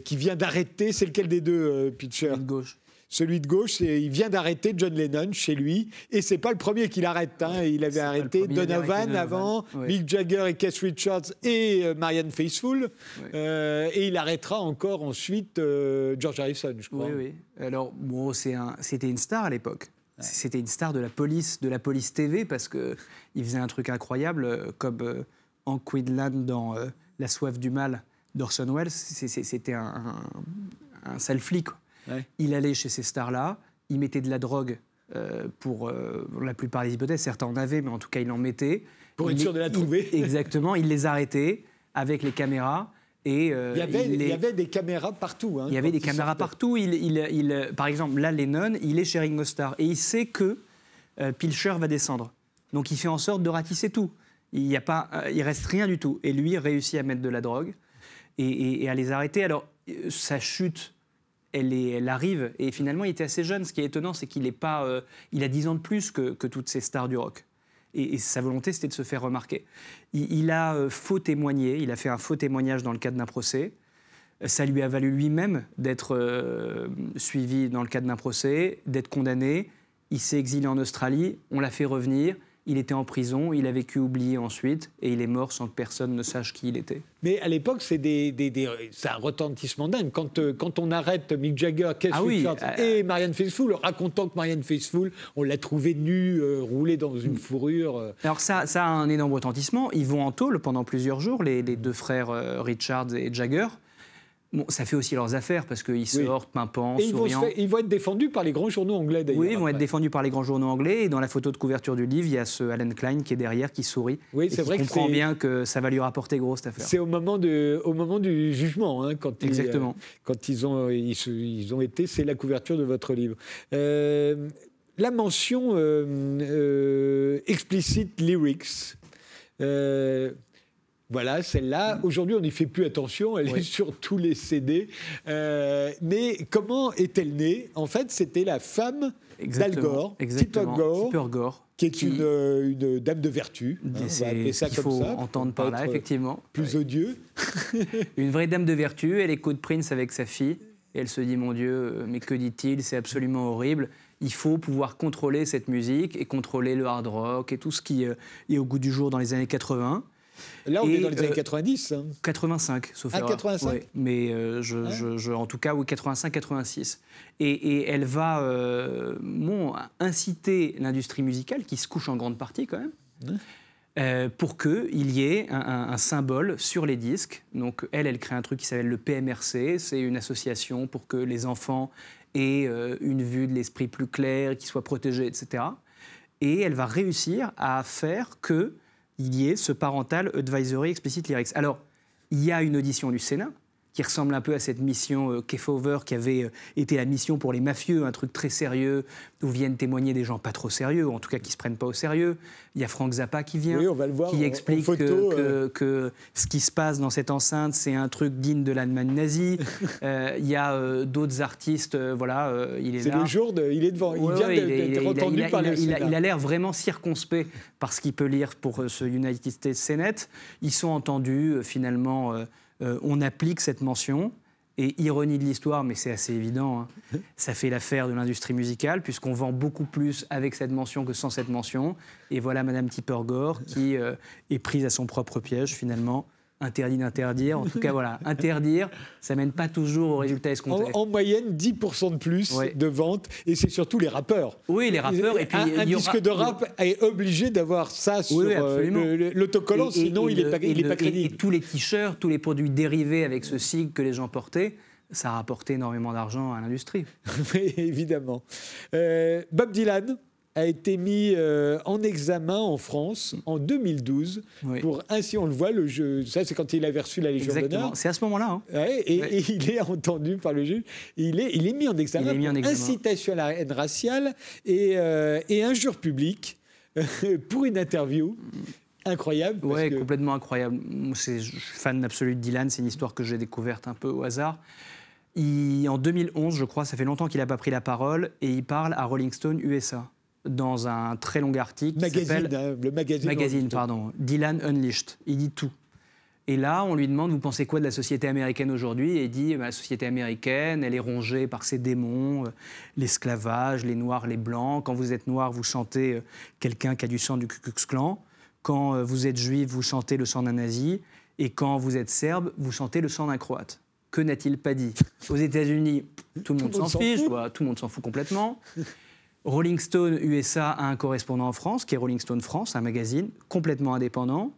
qui vient d'arrêter. C'est lequel des deux, Pilcher? De gauche. Celui de gauche, il vient d'arrêter John Lennon chez lui, et c'est pas le premier qu'il arrête. hein. Il avait arrêté Donovan avant. Mick Jagger et Keith Richards et euh, Marianne Faithfull. Euh, et il arrêtera encore ensuite euh, George Harrison, je crois. Oui, oui. Alors, bon, un- c'était une star à l'époque. C'était une star de la police, de la police TV, parce que il faisait un truc incroyable, comme Hank Quinlan dans La soif du mal d'Orson Welles. C'était un, un, un sale flic. quoi. Ouais. Il allait chez ces stars-là, il mettait de la drogue euh, pour euh, la plupart des hypothèses. Certains en avaient, mais en tout cas, il en mettait. Pour être sûr de la il- trouver. exactement. Il les arrêtait avec les caméras. Et, euh, Il y, avait, il il y les- avait des caméras partout. hein, il y avait des caméras partout. Il, par exemple, là, Lennon, il est chez Ringo Starr et il sait que Pilcher va descendre. Donc il fait en sorte de ratisser tout. Il a pas, il reste rien du tout. Et lui réussit à mettre de la drogue et, et- et à les arrêter. Alors sa chute, elle, est- arrive et finalement il était assez jeune. Ce qui est étonnant, c'est qu'il est pas, euh, il a 10 ans de plus que, toutes ces stars du rock. Et, sa volonté, c'était de se faire remarquer. Il, il a euh, faux témoigné. Il a fait un faux témoignage dans le cadre d'un procès. Ça lui a valu lui-même d'être euh, suivi dans le cadre d'un procès, d'être condamné. Il s'est exilé en Australie, on l'a fait revenir. Il était en prison, il a vécu oublié ensuite, et il est mort sans que personne ne sache qui il était. Mais à l'époque, c'est des, des- des- un retentissement dingue. Quand, euh, quand on arrête Mick Jagger, Keith Ah oui, Richards euh, et Marianne Faithfull, racontant que Marianne Faithfull, on l'a trouvée nue, euh, roulée dans une fourrure. euh, Alors ça, ça a un énorme retentissement. Ils vont en tôle pendant plusieurs jours, les, les deux frères euh, Richards et Jagger. Bon, ça fait aussi leurs affaires parce qu'ils Oui. sortent pimpants, Et ils vont, se souriants. faire- ils vont être défendus par les grands journaux anglais d'ailleurs. Oui, ils vont être défendus par les grands journaux anglais. Et dans la photo de couverture du livre, il y a ce Alan Klein qui est derrière, qui sourit. Oui, c'est qui vrai que comprend bien que ça va lui rapporter gros cette affaire. C'est au moment, de, au moment du jugement, hein, quand, ils, Exactement. euh, quand ils, ont, ils, ont été, c'est la couverture de votre livre. Euh, la mention euh, euh, explicit lyrics. euh, voilà, celle-là. Aujourd'hui, on n'y fait plus attention. Elle Oui. est sur tous les CD. Euh, mais comment est-elle née? En fait, c'était la femme d'Al. Gore. Tipper Gore, Tipper Gore, qui est une, euh, une dame de vertu. hein, on va appeler ça comme faut ça. entendre par là, effectivement. Plus Ouais. odieux. Une vraie dame de vertu, elle écoute Prince avec sa fille, et elle se dit, mon Dieu, euh, mais que dit-il? C'est absolument horrible. Il faut pouvoir contrôler cette musique et contrôler le hard rock et tout ce qui est au goût du jour dans les années 80. Là, on Et, est dans les euh, années 90. hein. 85, sauf Ah, erreur. 85? Ouais, mais euh, je, Ouais. je- je- en tout cas, oui, 85-86. Et, et elle va euh, bon, inciter l'industrie musicale, qui se couche en grande partie quand même, euh, pour qu'il y ait un, un- un symbole sur les disques. Donc elle, elle crée un truc qui s'appelle le PMRC. C'est une association pour que les enfants aient euh, une vue de l'esprit plus claire, qu'ils soient protégés, etc. Et elle va réussir à faire que il y ait ce parental advisory explicit lyrics. Alors, il y a une audition du Sénat qui ressemble un peu à cette mission euh, Kefauver qui avait euh, été la mission pour les mafieux, un truc très sérieux où viennent témoigner des gens pas trop sérieux, ou en tout cas qui se prennent pas au sérieux. Il y a Frank Zappa qui vient, Oui, on va le voir en- qui en explique photo, que, que- que ce qui se passe dans cette enceinte, c'est un truc digne de l'Allemagne nazie. Euh, Il y a euh, d'autres artistes, voilà, il est, C'est là. le jour, de, il est devant. il Ouais, vient il d'être entendu par il a- le il a- l'air vraiment circonspect parce qu'il peut lire pour ce United States Senate. Ils sont entendus, finalement, euh, euh, on applique cette mention Et ironie de l'histoire, mais c'est assez évident, hein, ça fait l'affaire de l'industrie musicale, puisqu'on vend beaucoup plus avec cette mention que sans cette mention. Et voilà Madame Tipper Gore qui euh, est prise à son propre piège, finalement. Interdit d'interdire. En tout cas, voilà, interdire, ça mène pas toujours au résultat En, escompté. en moyenne, 10% de plus de ventes, et c'est surtout les rappeurs. Oui, les rappeurs, et puis un, un y aura- disque de rap est obligé d'avoir ça sur oui, euh, l'autocollant, sinon et il n'est pas, il est pas crédible. Et tous les t-shirts, tous les produits dérivés avec ce sigle que les gens portaient, ça a rapporté énormément d'argent à l'industrie. Évidemment. Euh, Bob Dylan a été mis euh, en examen en France en 2012 Oui. pour ainsi on le voit le jeu. Ça c'est quand il avait reçu la Légion d'honneur. C'est à ce moment-là. hein. Ouais, et, Ouais. et il est entendu par le juge. Il est, il est mis en examen mis en examen. incitation à la haine raciale et, euh, et injure publique pour une interview incroyable. parce Ouais, que- complètement incroyable. Je suis fan absolu de Dylan. C'est une histoire que j'ai découverte un peu au hasard. Il- en 2011, je crois, ça fait longtemps qu'il n'a pas pris la parole et il parle à Rolling Stone USA dans un très long article magazine, hein, le magazine. Magazine, pardon. Dylan Unleashed. Il dit tout. Et là, on lui demande, vous pensez quoi de la société américaine aujourd'hui? Et il dit, bah, la société américaine, elle est rongée par ses démons, euh, l'esclavage, les noirs, les blancs. Quand vous êtes noir, vous sentez euh, quelqu'un qui a du sang du Ku Klux Klan. Quand euh, vous êtes juif, vous sentez le sang d'un nazi. Et quand vous êtes serbe, vous sentez le sang d'un croate. Que n'a-t-il pas dit? Aux États-Unis, tout le monde s'en fiche, tout le monde s'en fout complètement. Rolling Stone USA a un correspondant en France, qui est Rolling Stone France, un magazine complètement indépendant.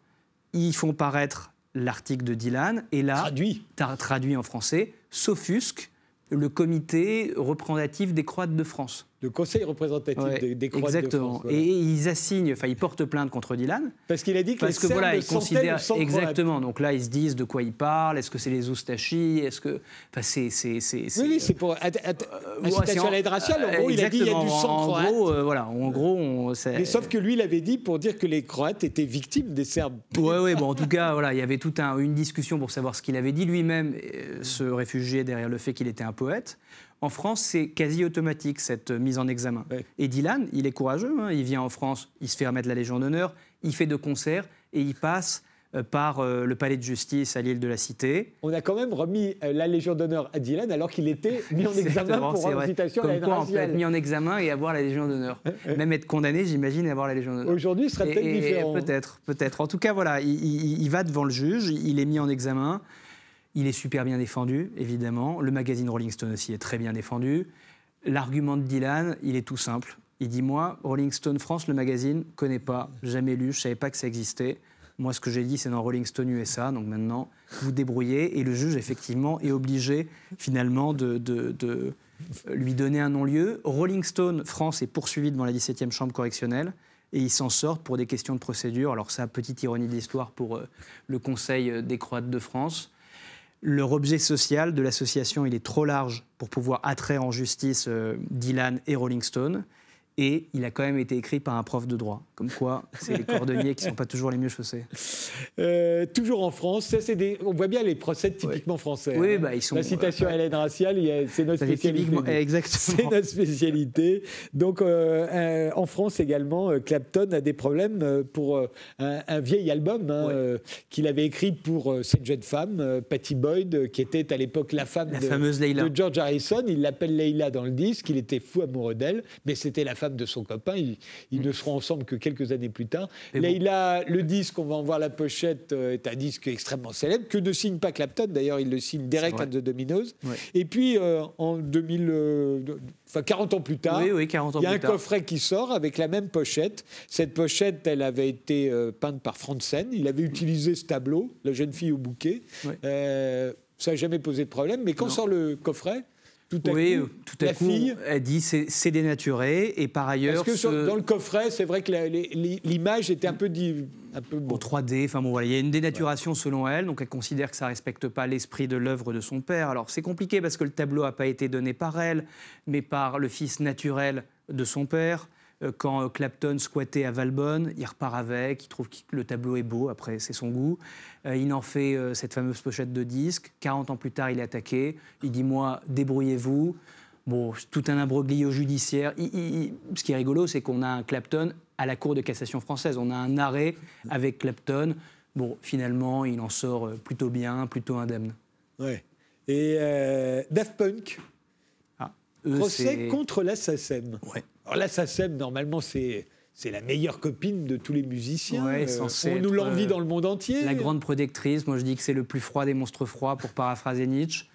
Ils font paraître l'article de Dylan, et là, Traduit. tra- traduit en français, s'offusque le comité représentatif des Croates de France. Le conseil représentatif Ouais, des, des Croates exactement. de France. voilà. Et ils assignent, enfin, ils portent plainte contre Dylan, Parce qu'il a dit que parce les que voilà, ils considèrent exactement. Donc là, ils se disent de quoi ils parlent. Est-ce que c'est les oustachis Est-ce que, enfin, c'est, c'est, c'est, Oui, oui, c'est pour Euh, incitation c'est à l'aide raciale. En euh, gros, il a dit il y a du sang En croate. gros, euh, voilà, en gros, on, Mais sauf que lui, il avait dit pour dire que les Croates étaient victimes des Serbes. Ouais, ouais, bon, en tout cas, voilà, il y avait toute une discussion pour savoir ce qu'il avait dit. Lui-même euh, se réfugiait derrière le fait qu'il était un poète. En France, c'est quasi automatique, cette euh, mise en examen. Ouais. Et Dylan, il est courageux. hein. Il vient en France, il se fait remettre la Légion d'honneur, il fait deux concerts et il passe euh, par euh, le palais de justice à l'île de la Cité. On a quand même remis la Légion d'honneur à Dylan alors qu'il était mis en examen pour incitation à la quoi, on peut être mis en examen et avoir la Légion d'honneur. Même être condamné, j'imagine, et avoir la Légion d'honneur. Aujourd'hui, ce serait peut-être différent. Peut-être, peut-être. En tout cas, voilà, il, il- il va devant le juge, il est mis en examen, il est super bien défendu, évidemment. Le magazine Rolling Stone aussi est très bien défendu. L'argument de Dylan, il est tout simple. Il dit Moi, Rolling Stone France, le magazine, connais pas, jamais lu, je savais pas que ça existait. Moi, ce que j'ai dit, c'est dans Rolling Stone USA, donc maintenant, vous débrouillez. Et le juge, effectivement, est obligé, finalement, de, de- de lui donner un non-lieu. Rolling Stone France est poursuivi devant la 17e chambre correctionnelle et ils s'en sortent pour des questions de procédure. Alors, ça, petite ironie de l'histoire pour euh, le Conseil euh, des Croates de France. Leur objet social de l'association, il est trop large pour pouvoir attraire en justice euh, Dylan et Rolling Stone. Et il a quand même été écrit par un prof de droit. Comme quoi, c'est les cordonniers qui ne sont pas toujours les mieux chaussés. Euh, toujours en France, ça, c'est des... on voit bien les procès typiquement français. Oui, hein. bah, ils sont- La citation ouais. à l'aide raciale, c'est notre spécialité. C'est Exactement. notre spécialité. Donc, euh, euh, en France également, euh, Clapton a des problèmes euh, pour euh, un, un vieil album hein, Ouais. euh, qu'il avait écrit pour euh, cette jeune femme, euh, Patty Boyd, euh, qui était à l'époque la femme La de, fameuse de George Harrison. Il l'appelle Leila dans le disque. Il était fou amoureux d'elle, mais c'était la femme de son copain. Ils, ils ne seront ensemble que quelques années plus tard. Bon. Le disque, on va en voir la pochette, euh, est un disque extrêmement célèbre, que ne signe pas Clapton. D'ailleurs, il le signe Derek and the Dominos. Ouais. Et puis, euh, en 2000, euh, enfin 40 ans plus tard, Oui, oui, 40 ans il y a un tard. coffret qui sort avec la même pochette. Cette pochette, elle avait été euh, peinte par Franzen. Il avait utilisé ce tableau, La jeune fille au bouquet. Ouais. Ça n'a jamais posé de problème. Mais quand Non. sort le coffret, tout à Oui, coup, euh, tout à la coup, fille. elle dit c'est dénaturé et par Parce ailleurs que sur- ce- dans le coffret, c'est vrai que l'image était un peu, di- un peu en bon. 3D, enfin bon voilà, il y a une dénaturation selon elle, donc elle considère que ça respecte pas l'esprit de l'œuvre de son père. Alors c'est compliqué parce que le tableau n'a pas été donné par elle, mais par le fils naturel de son père. Euh, Quand euh, Clapton squattait à Valbonne, il repart avec, il trouve que le tableau est beau, après c'est son goût. Euh, il en fait euh, cette fameuse pochette de disque. 40 ans plus tard, il est attaqué. Il dit Moi, débrouillez-vous. Bon, c'est tout un imbroglio judiciaire. Il- il- il- ce qui est rigolo, c'est qu'on a un Clapton à la Cour de cassation française. On a un arrêt avec Clapton. Bon, finalement, il en sort euh, plutôt bien, plutôt indemne. Ouais. Et euh, Daft Punk, Ah, eux, procès contre la SACEM. Ouais. Alors la SACEM, normalement, c'est c'est la meilleure copine de tous les musiciens. Ouais, Euh, on nous l'envie euh, dans le monde entier. La grande protectrice, moi je dis que c'est le plus froid des monstres froids, pour paraphraser Nietzsche.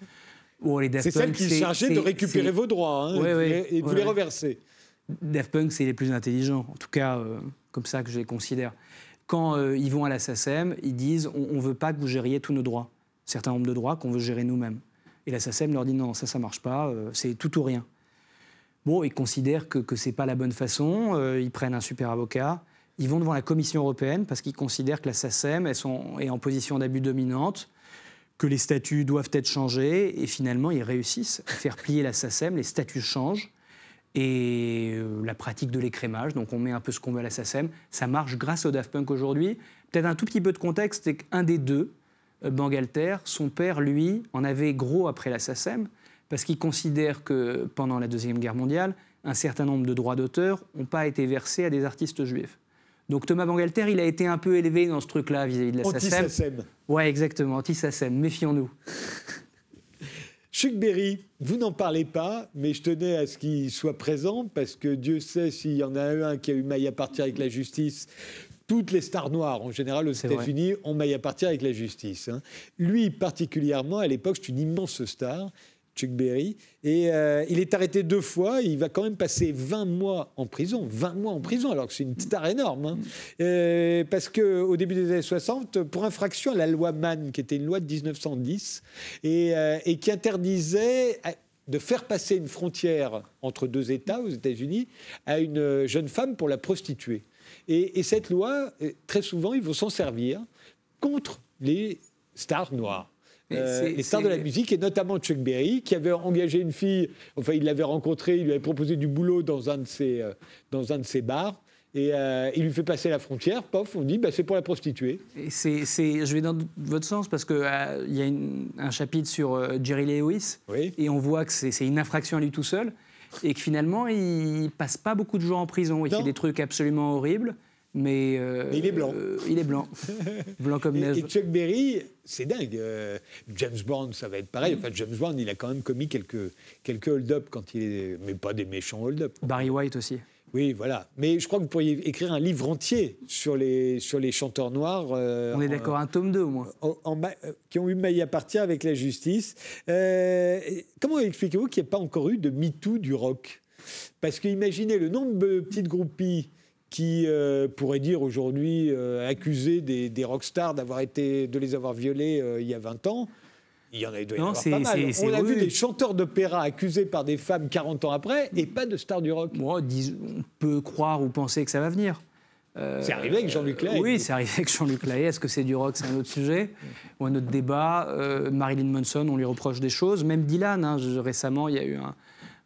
Oh, C'est celle qui est chargée de récupérer vos droits hein, Ouais, et de ouais, les- et de vous les reverser. Daft Punk, c'est les plus intelligents, en tout cas, euh, comme ça que je les considère. Quand ils vont à la SACEM, ils disent on ne veut pas que vous gériez tous nos droits. Certain nombre de droits qu'on veut gérer nous-mêmes. Et la SACEM leur dit non, ça, ça marche pas, c'est tout ou rien. Bon, ils considèrent que, ce n'est pas la bonne façon, euh, ils prennent un super avocat, ils vont devant la Commission européenne parce qu'ils considèrent que la SACEM est en position d'abus dominante, que les statuts doivent être changés, et finalement, ils réussissent à faire plier la SACEM, les statuts changent, et euh, la pratique de l'écrémage, donc on met un peu ce qu'on veut à la SACEM, ça marche grâce au Daft Punk aujourd'hui. Peut-être un tout petit peu de contexte, c'est qu'un des deux, euh, Bangalter, son père, lui, en avait gros après la SACEM, parce qu'il considère que pendant la Deuxième Guerre mondiale, un certain nombre de droits d'auteur n'ont pas été versés à des artistes juifs. Donc Thomas Bangalter, il a été un peu élevé dans ce truc-là vis-à-vis de la SACEM. Anti-SACEM. Ouais, exactement, anti-SACEM, méfions-nous. Chuck Berry, vous n'en parlez pas, mais je tenais à ce qu'il soit présent parce que Dieu sait s'il y en a un qui a eu maille à partir avec la justice. Toutes les stars noires, en général, aux. États-Unis, ont maille à partir avec la justice. hein. Lui, particulièrement, à l'époque, c'est une immense star, Chuck Berry. Et euh, il est arrêté deux fois. Il va quand même passer 20 mois en prison. 20 mois en prison, alors que c'est une star énorme. hein. Euh, parce qu'au début des années 60, pour infraction à la loi Mann, qui était une loi de 1910, et, euh, et qui interdisait de faire passer une frontière entre deux États aux États-Unis à une jeune femme pour la prostituer. Et, et cette loi, très souvent, ils vont s'en servir contre les stars noires. Euh, les stars de la musique, et notamment Chuck Berry, qui avait engagé une fille, enfin il l'avait rencontrée, il lui avait proposé du boulot dans un de ses, euh, dans un de ses bars, et euh, il lui fait passer la frontière, pof, on dit bah, c'est pour la prostituer. Et c'est, je vais dans votre sens parce qu'il y a une- un chapitre sur euh, Jerry Lewis Oui. et on voit que c'est, c'est une infraction à lui tout seul et que finalement il passe pas beaucoup de jours en prison. Il Non. fait des trucs absolument horribles, mais, euh, Mais il est blanc. euh, il est blanc, blanc comme neige. et Chuck Berry, c'est dingue. euh, James Bond, ça va être pareil. Enfin, James Bond, il a quand même commis quelques, quelques hold-up quand il est. Mais pas des méchants hold-up. Barry White aussi. Oui, voilà. Mais je crois que vous pourriez écrire un livre entier sur les, sur les chanteurs noirs. euh, On est d'accord, un tome 2 au moins. en- en ma- qui ont eu maille à partir avec la justice. Euh, comment expliquez-vous qu'il n'y ait pas encore eu de MeToo du rock? Parce que imaginez le nombre de petites groupies qui euh, pourraient dire aujourd'hui euh, accuser des, des rockstars d'avoir été, de les avoir violés euh, il y a 20 ans. Il y en a, il doit y en Non, avoir c'est- pas mal. c'est- c'est- On a vu des chanteurs d'opéra accusés par des femmes 40 ans après et pas de stars du rock. Dis- on peut croire ou penser que ça va venir. C'est arrivé avec Jean-Luc Lahaye. Oui, c'est arrivé avec Jean-Luc Lahaye. Est-ce que c'est du rock? C'est un autre sujet ou un autre débat. Marilyn Manson, on lui reproche des choses. Même Dylan, hein, récemment, il y a eu un-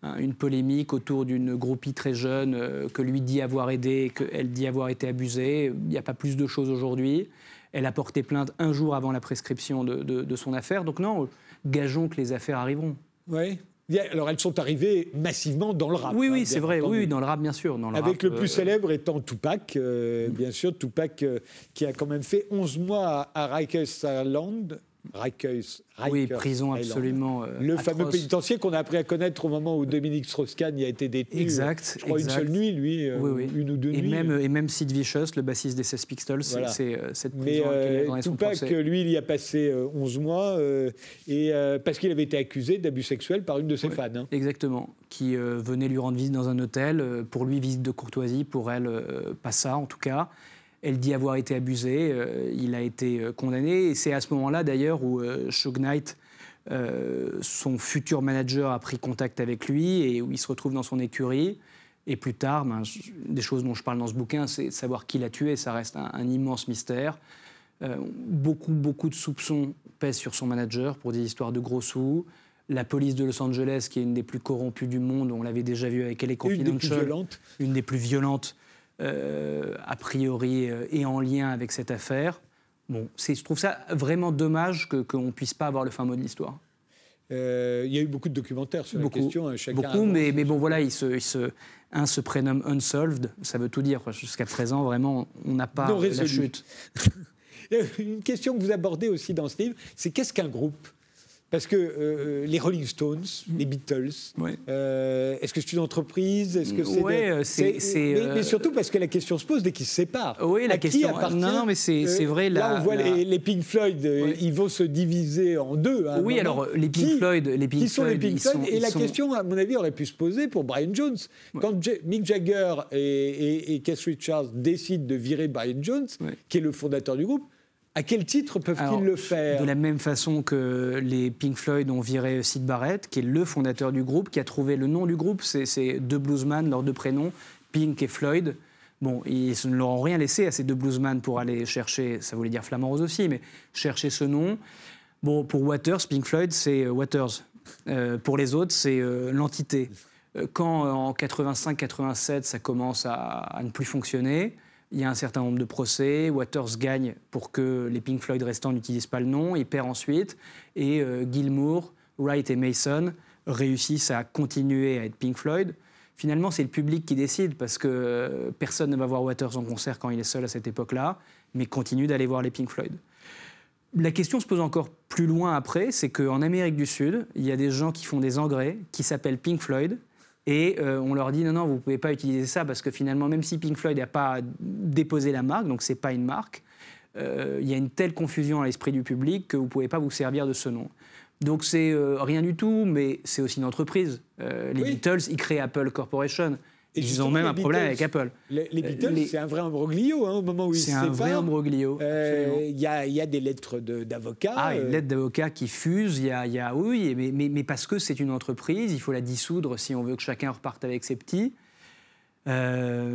une polémique autour d'une groupie très jeune euh, que lui dit avoir aidé, qu'elle dit avoir été abusée. Il n'y a pas plus de choses aujourd'hui. Elle a porté plainte un jour avant la prescription de, de- de son affaire. Donc non, gageons que les affaires arriveront. A- Alors elles sont arrivées massivement dans le rap. oui, hein, oui, bien c'est vrai. Oui, dans le rap, bien sûr. Dans le Avec rap, le plus euh, célèbre étant Tupac, euh, bien sûr, Tupac euh, qui a quand même fait 11 mois à, à Rikers Island. Rikers, Oui, prison Island. absolument. euh, Le fameux pénitencier qu'on a appris à connaître au moment où Dominique Strauss-Kahn y a été détenu. Exact, Je crois exact. une seule nuit, lui, euh, Oui, oui. une ou deux et nuits. Même, et même Sid Vicious, le bassiste des Sex Pistols, c'est- Voilà. c'est euh, cette Mais prison à donné son Tupac, lui, il y a passé euh, 11 mois et, parce qu'il avait été accusé d'abus sexuels par une de ses fans. hein. Exactement, qui venait lui rendre visite dans un hôtel. pour lui, visite de courtoisie, pour elle, pas ça en tout cas. Elle dit avoir été abusée, euh, il a été euh, condamné. Et c'est à ce moment-là d'ailleurs où euh, Suge Knight, son futur manager, a pris contact avec lui et où il se retrouve dans son écurie. Et plus tard, ben, des choses dont je parle dans ce bouquin, c'est savoir qui l'a tué, ça reste un, un immense mystère. Euh, beaucoup, beaucoup de soupçons pèsent sur son manager pour des histoires de gros sous. La police de Los Angeles, qui est une des plus corrompues du monde, on l'avait déjà vu avec LA Une des plus Confidential, violentes. une des plus violentes, a priori, euh, et en lien avec cette affaire. Bon, je trouve ça vraiment dommage que- qu'on ne puisse pas avoir le fin mot de l'histoire. Euh, il y a eu beaucoup de documentaires sur Beaucoup, la question. hein, chacun Beaucoup, mais, mais bon, voilà, il se, il se- un se prénomme Unsolved, ça veut tout dire. Jusqu'à présent, vraiment, on n'a pas Non la résolu. chute. Une question que vous abordez aussi dans ce livre, c'est qu'est-ce qu'un groupe? Parce que euh, les Rolling Stones, les Beatles, Ouais. euh, est-ce que c'est une entreprise? Est-ce que c'est Ouais, des- euh, c'est- c'est, mais, euh, mais surtout parce que la question se pose dès qu'ils se séparent. Oui, la À qui question- appartient non, mais c'est- vrai, Là, on voit la- les, les Pink Floyd, euh, Ouais. ils vont se diviser en deux. un Oui, alors les Pink Qui- Floyd, les Pink qui sont les Pink Floyd? sont- Et la sont- question, à mon avis, aurait pu se poser pour Brian Jones. Quand Mick Jagger et, et, et Keith Richards décident de virer Brian Jones, qui est le fondateur du groupe, à quel titre peuvent-ils le faire? De la même façon que les Pink Floyd ont viré Sid Barrett, qui est le fondateur du groupe, qui a trouvé le nom du groupe, c'est deux bluesman, leurs deux prénoms, Pink et Floyd. Bon, ils ne leur ont rien laissé à ces deux bluesman pour aller chercher, ça voulait dire Flamand Rose aussi, mais chercher ce nom. Bon, pour Waters, Pink Floyd, c'est euh, Waters. Euh, pour les autres, c'est euh, l'entité. Quand euh, en 85-87, ça commence à, à ne plus fonctionner, il y a un certain nombre de procès. Waters gagne pour que les Pink Floyd restants n'utilisent pas le nom. Il perd ensuite. Et euh, Gilmour, Wright et Mason réussissent à continuer à être Pink Floyd. Finalement, c'est le public qui décide parce que euh, personne ne va voir Waters en concert quand il est seul à cette époque-là, mais continue d'aller voir les Pink Floyd. La question se pose encore plus loin après, c'est qu'en Amérique du Sud, il y a des gens qui font des engrais qui s'appellent Pink Floyd. Et euh, on leur dit non, non, vous ne pouvez pas utiliser ça parce que finalement, même si Pink Floyd n'a pas déposé la marque, donc ce n'est pas une marque, euh, il y a une telle confusion à l'esprit du public que vous ne pouvez pas vous servir de ce nom. Donc c'est euh, rien du tout, mais c'est aussi une entreprise. Les Oui. Beatles, ils créent Apple Corporation. Et ils ont même un problème avec Apple. Les, les Beatles, les- c'est un vrai imbroglio hein, au moment où ils se C'est un vrai imbroglio. Euh. Il y, a, il y a des lettres d'avocats. Ah, euh, une lettre d'avocat qui fuse, il y a, il y a- oui, mais, mais, mais parce que c'est une entreprise, il faut la dissoudre si on veut que chacun reparte avec ses petits. Euh,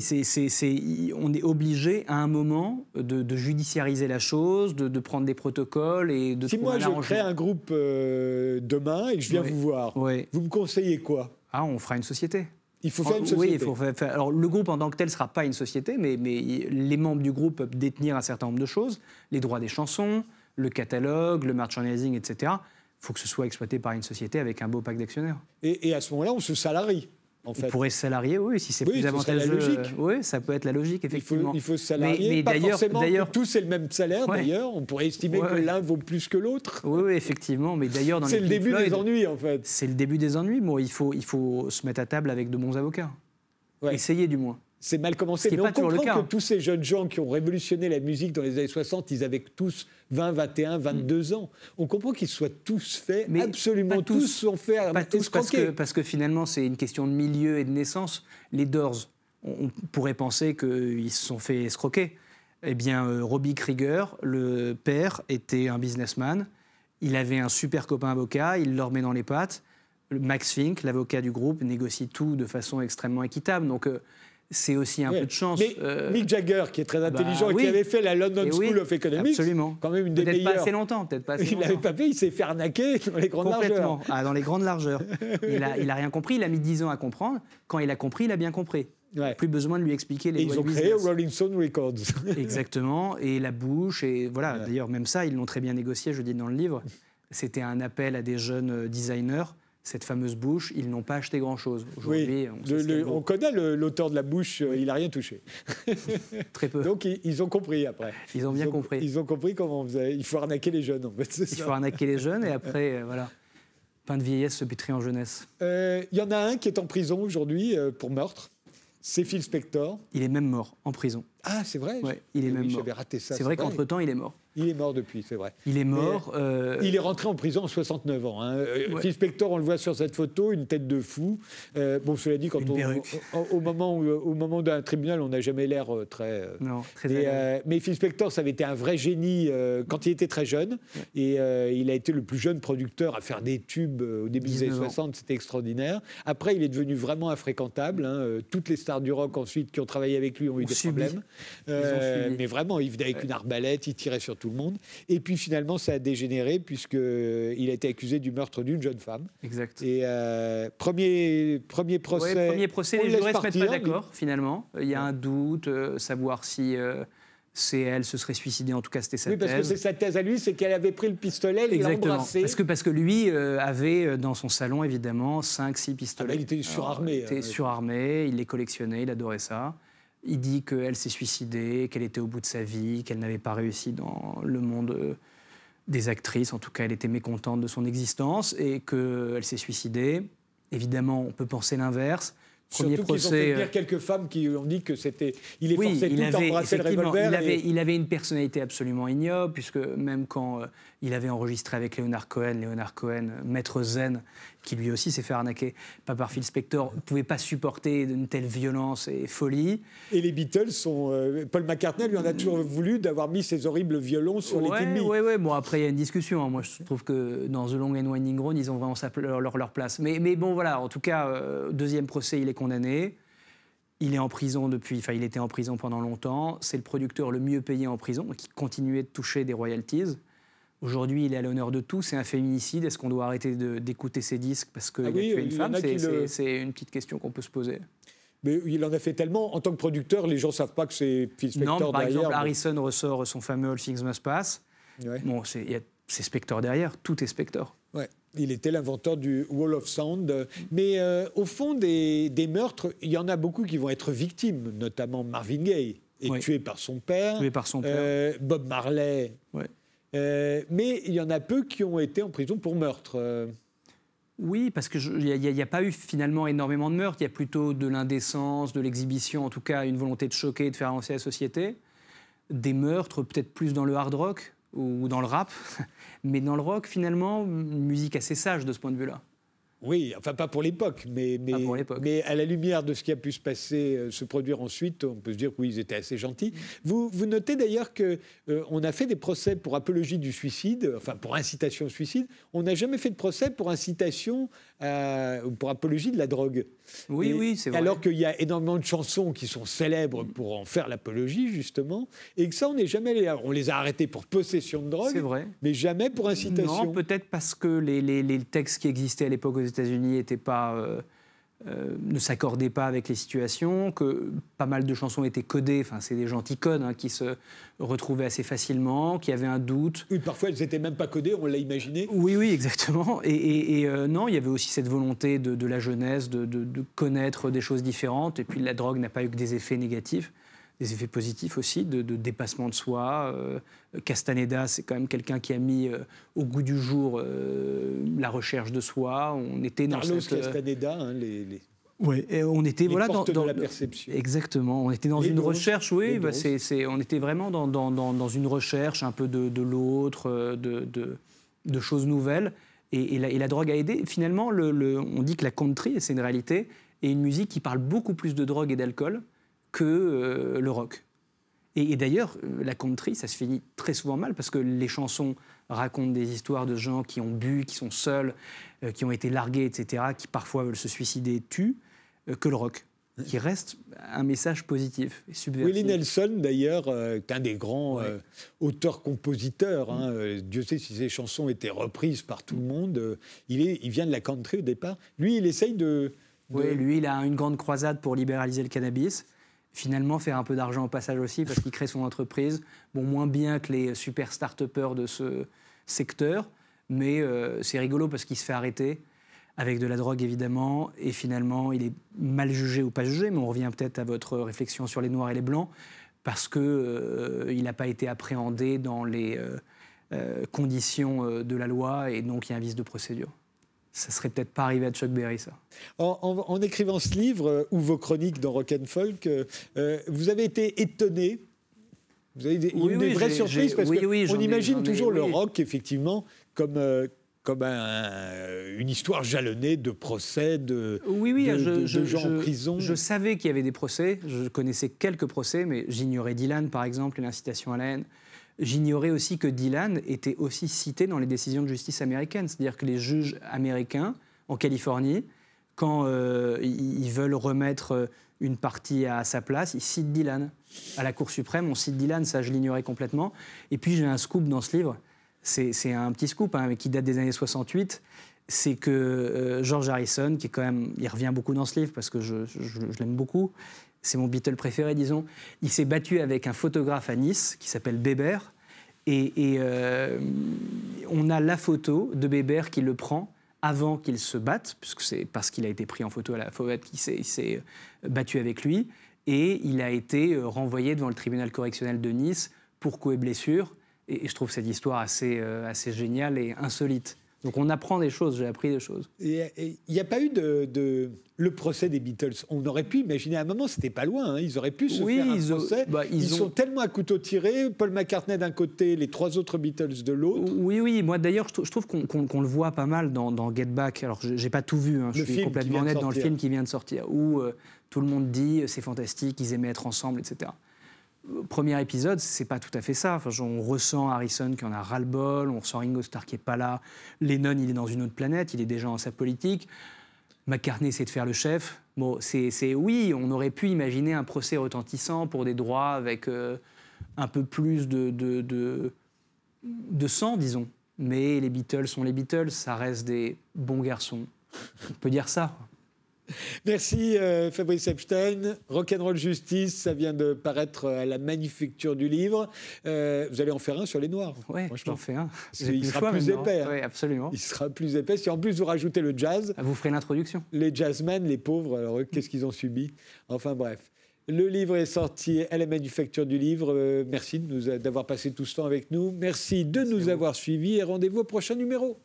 c'est- on est obligé à un moment de, de judiciariser la chose, de, de prendre des protocoles et de Si moi je crée un groupe euh, demain et que je viens Ouais. vous voir, Ouais. vous me conseillez quoi? Ah, on fera une société. Il faut faire une Oui, société. il faut faire- faire- Alors, le groupe en tant que tel ne sera pas une société, mais, mais les membres du groupe peuvent détenir un certain nombre de choses les droits des chansons, le catalogue, le merchandising, etc. Il faut que ce soit exploité par une société avec un beau pack d'actionnaires. Et, et à ce moment-là, on se salarie, en On fait. pourrait se salarier, oui, si c'est Oui, plus avantageux. logique. oui, ça peut être la logique, Il faut, effectivement. il faut se salarier, Mais- mais pas d'ailleurs- forcément que tous aient le même salaire, Ouais. d'ailleurs. On pourrait estimer Ouais, que l'un vaut plus que l'autre. Oui, oui, effectivement. Mais d'ailleurs, dans C'est le début Floyd, des ennuis, en fait. C'est le début des ennuis. Bon, il faut, il faut se mettre à table avec de bons avocats. Ouais. Essayer, du moins. C'est mal commencé. Mais on le comprend cas, que hein. tous ces jeunes gens qui ont révolutionné la musique dans les années 60, ils avaient tous 20, 21, 22 ans. On comprend qu'ils soient tous faits, Mais absolument tous, tous. sont faits Pas tous, parce que, parce que finalement, c'est une question de milieu et de naissance. Les Doors, on, on pourrait penser qu'ils se sont fait escroquer. Eh bien, euh, Robbie Krieger, le père, était un businessman. Il avait un super copain avocat, il leur met dans les pattes. Le Max Fink, l'avocat du groupe, négocie tout de façon extrêmement équitable. Donc, euh, c'est aussi un Ouais. peu de chance. Mais Euh, Mick Jagger, qui est très intelligent et oui. qui avait fait la London et School oui, of Economics, Absolument. quand même une des Peut-être pas meilleures. assez longtemps, peut-être pas assez Il n'avait pas fait, il s'est fait arnaquer dans les grandes Complètement. largeurs. Ah, dans les grandes largeurs. Il a, il a rien compris, il a mis 10 ans à comprendre. Quand il a compris, il a bien compris. Ouais. Plus besoin de lui expliquer les Et ils ont créé. Rolling Stone Records. Exactement, et la bouche, et voilà. Ouais. D'ailleurs, même ça, ils l'ont très bien négocié, je dis dans le livre. C'était un appel à des jeunes euh, designers. Cette fameuse bouche, ils n'ont pas acheté grand-chose. Aujourd'hui, Oui, on, le- le- on connaît l'auteur de la bouche, euh, il n'a rien touché. très peu. Donc ils, ils ont compris après. Ils ont bien compris. Ils ont compris comment on faisait. Il faut arnaquer les jeunes en fait. Il ça. faut arnaquer les jeunes, et après, euh, voilà. Pain de vieillesse se pétrit en jeunesse. Euh, Il y en a un qui est en prison aujourd'hui pour meurtre. C'est Phil Spector. Il est même mort, en prison. Ah, c'est vrai? Ouais, il est Eh même mort. J'avais raté ça. C'est vrai qu'entre-temps, il est mort. Il est mort depuis, c'est vrai. Il est mort. euh, Il est rentré en prison à 69 ans. hein. Euh, Ouais. Phil Spector, on le voit sur cette photo, une tête de fou. Euh, bon, cela dit, quand on, au, moment, où- au moment d'un tribunal, on n'a jamais l'air euh, très. euh, Non, très Et, euh, mais Phil Spector, ça avait été un vrai génie euh, quand il était très jeune. Et euh, il a été le plus jeune producteur à faire des tubes euh, au début des années 19 ans. 60. C'était extraordinaire. Après, il est devenu vraiment infréquentable. hein. Euh, Toutes les stars du rock ensuite qui ont travaillé avec lui ont eu des problèmes. Euh, mais vraiment, il venait avec une arbalète, il tirait sur tout le monde. Et puis finalement, ça a dégénéré puisqu'il a été accusé du meurtre d'une jeune femme. Exact. Et euh, premier, premier procès. Ouais, premier procès, les jurés ne se mettent pas d'accord, finalement. Il y a un doute, euh, savoir si euh, c'est elle se serait suicidée, en tout cas c'était sa Oui, parce que thèse. c'est sa thèse à lui, c'est qu'elle avait pris le pistolet, elle l'a Exactement. embrassé. Parce que, parce que lui euh, avait euh, dans son salon, évidemment, 5-6 pistolets. Ah bah, il était surarmé, il était hein. surarmé, il les collectionnait, il adorait ça. Il dit qu'elle s'est suicidée, qu'elle était au bout de sa vie, qu'elle n'avait pas réussi dans le monde euh, des actrices. En tout cas, elle était mécontente de son existence et qu'elle s'est suicidée. Évidemment, on peut penser l'inverse. Premier Surtout qu'ils ont fait procès. euh, venir quelques femmes qui ont dit que c'était. Il est oui, forcé il tout avait, le effectivement, revolver. il, avait, et- il avait une personnalité absolument ignoble, puisque même quand euh, il avait enregistré avec Leonard Cohen, Leonard Cohen, maître zen, qui lui aussi s'est fait arnaquer, pas par Phil Spector, ne pouvait pas supporter une telle violence et folie. Et les Beatles sont. euh, Paul McCartney lui en a toujours voulu d'avoir mis ses horribles violons sur les Timmy. ouais, ouais. Bon, après, il y a une discussion. hein. Moi, je trouve que dans The Long and Winding Road, ils ont vraiment leur, leur- leur place. Mais, mais bon, voilà. En tout cas, euh, deuxième procès, il est condamné. Il est en prison depuis. Enfin, il était en prison pendant longtemps. C'est le producteur le mieux payé en prison, qui continuait de toucher des royalties. Aujourd'hui, il est à l'honneur de tout. C'est un féminicide. Est-ce qu'on doit arrêter d'écouter ses disques parce qu'il Ah oui, a tué une femme? C'est le- une petite question qu'on peut se poser. Mais il en a fait tellement. En tant que producteur, les gens ne savent pas que c'est Phil Non, Spector par derrière. exemple, mais- Harrison ressort son fameux All Things Must Pass. Ouais. Bon, c'est Spector derrière. Tout est Spector. Ouais, il était l'inventeur du Wall of Sound. Mais euh, au fond des, des meurtres, il y en a beaucoup qui vont être victimes, notamment Marvin Gaye, est Oui. tué par son père. Tué par son père. Euh, Bob Marley. Ouais. Euh, mais il y en a peu qui ont été en prison pour meurtre. Euh, Oui, parce qu'il n'y a, pas eu finalement énormément de meurtres. Il y a plutôt de l'indécence, de l'exhibition, en tout cas une volonté de choquer de faire avancer la société. Des meurtres, peut-être plus dans le hard rock ou dans le rap. Mais dans le rock, finalement, une musique assez sage de ce point de vue-là. Oui, enfin pas pour l'époque, mais, mais, à la lumière de ce qui a pu se passer, euh, se produire ensuite, on peut se dire que oui, ils étaient assez gentils. Vous, vous notez d'ailleurs que euh, on a fait des procès pour apologie du suicide, enfin pour incitation au suicide. On n'a jamais fait de procès pour incitation à- ou pour apologie de la drogue. Oui, Et oui, c'est vrai. Alors qu'il y a énormément de chansons qui sont célèbres pour en faire l'apologie, justement, et que ça, on n'est jamais allé. On les a arrêtés pour possession de drogue, C'est vrai. mais jamais pour incitation. Non, peut-être parce que les, les- les textes qui existaient à l'époque aux États-Unis pas, euh, euh, ne s'accordaient pas avec les situations, que pas mal de chansons étaient codées. Enfin, c'est des gentils codes hein, qui se retrouvaient assez facilement, qui avaient un doute. Oui, parfois, elles n'étaient même pas codées, on l'a imaginé. Oui, oui, exactement. Et, et- et, euh, non, il y avait aussi cette volonté de, de la jeunesse de, de- de connaître des choses différentes. Et puis la drogue n'a pas eu que des effets négatifs, des effets positifs aussi, de, de dépassement de soi. Euh, Castaneda, c'est quand même quelqu'un qui a mis euh, au goût du jour euh, la recherche de soi. On était dans Carlos cette, Castaneda, hein, les, les- et on était les voilà dans, portes dans- de la perception. Exactement. On était dans Les une doses, recherche, oui. bah, on était vraiment dans, dans- dans- dans une recherche un peu de, de l'autre, de, de- de choses nouvelles. Et, et la, et la drogue a aidé. Finalement, le- le- on dit que la country, et c'est une réalité, est une musique qui parle beaucoup plus de drogue et d'alcool que euh, le rock. Et, et d'ailleurs, euh, la country, ça se finit très souvent mal parce que les chansons racontent des histoires de gens qui ont bu, qui sont seuls, euh, qui ont été largués, etc., qui parfois veulent se suicider, tuent, euh, que le rock, qui reste un message positif et subversif. Willie Nelson, d'ailleurs, euh, est un des grands auteurs-compositeurs. hein, Dieu sait si ses chansons étaient reprises par tout le monde. euh, il, est, il vient de la country au départ. Lui, il essaye de. de- Oui, lui, il a une grande croisade pour libéraliser le cannabis. Finalement, faire un peu d'argent au passage aussi, parce qu'il crée son entreprise. Bon, moins bien que les super start-upers de ce secteur, mais euh, c'est rigolo parce qu'il se fait arrêter avec de la drogue, évidemment, et finalement, il est mal jugé ou pas jugé, mais on revient peut-être à votre réflexion sur les noirs et les blancs, parce qu'il n'a pas été appréhendé dans les euh, euh, conditions euh, de la loi, et donc il y a un vice de procédure. Ça serait peut-être pas arrivé à Chuck Berry, ça. En, en- en écrivant ce livre, euh, ou vos chroniques dans Rock and Folk, euh, euh, vous avez été étonné. Vous avez des, Oui, eu des oui, vraies j'ai- surprises parce oui, qu'on ai- imagine ai- toujours le rock, effectivement, comme, euh, comme un- une histoire jalonnée de procès, de, Oui, oui, de, je, de- de je- gens en prison. Je savais qu'il y avait des procès. Je connaissais quelques procès, mais j'ignorais Dylan, par exemple, et l'incitation à la haine. J'ignorais aussi que Dylan était aussi cité dans les décisions de justice américaines. C'est-à-dire que les juges américains, en Californie, quand euh, ils veulent remettre euh, une partie à sa place, ils citent Dylan. À la Cour suprême, on cite Dylan, ça je l'ignorais complètement. Et puis j'ai un scoop dans ce livre. C'est un petit scoop hein, qui date des années 68 c'est que euh, George Harrison, qui est quand même, il revient beaucoup dans ce livre parce que je l'aime beaucoup, c'est mon Beatle préféré, disons, il s'est battu avec un photographe à Nice qui s'appelle Bébert, et, euh, on a la photo de Bébert qui le prend avant qu'il se batte, puisque c'est parce qu'il a été pris en photo à la fauvette qu'il s'est- s'est battu avec lui, et il a été euh, renvoyé devant le tribunal correctionnel de Nice pour coups et blessures, Et, je trouve cette histoire assez, euh, assez géniale et insolite. Donc on apprend des choses, j'ai appris des choses. Il n'y a pas eu de, de- le procès des Beatles. On aurait pu imaginer à un moment, c'était pas loin. hein, ils auraient pu se Oui, faire un ils ont- procès. bah, ils ils ont- sont tellement à couteau tiré. Paul McCartney d'un côté, les trois autres Beatles de l'autre. Oui, oui, moi d'ailleurs, je trou- je trouve qu'on le voit pas mal dans, dans Get Back. Alors, je- j'ai pas tout vu, hein, je Le suis complètement honnête dans le film qui vient de sortir, où euh, tout le monde dit euh, c'est fantastique, ils aimaient être ensemble, etc. Premier épisode, c'est pas tout à fait ça. On ressent Harrison qui en a ras-le-bol, on ressent Ringo Starr qui est pas là, Lennon il est dans une autre planète, il est déjà dans sa politique. McCartney essaie de faire le chef. Bon, c'est c'est- oui, on aurait pu imaginer un procès retentissant pour des droits avec euh, un peu plus de, de, de sang, disons. Mais les Beatles sont les Beatles, ça reste des bons garçons. On peut dire ça. Merci euh, Fabrice Epstein. Rock'n'Roll Justice, ça vient de paraître à la manufacture du livre. Euh, vous allez en faire un sur les Noirs. Franchement. j'en fais un. Qu'il sera plus épais, hein. Oui, absolument. Il sera plus épais. Si en plus vous rajoutez le jazz, Vous ferez l'introduction. les jazzmen, les pauvres, alors qu'est-ce qu'ils ont subi? Enfin bref. Le livre est sorti à la manufacture du livre. Euh, merci d'avoir passé tout ce temps avec nous. Merci de nous avoir suivis et rendez-vous au prochain numéro.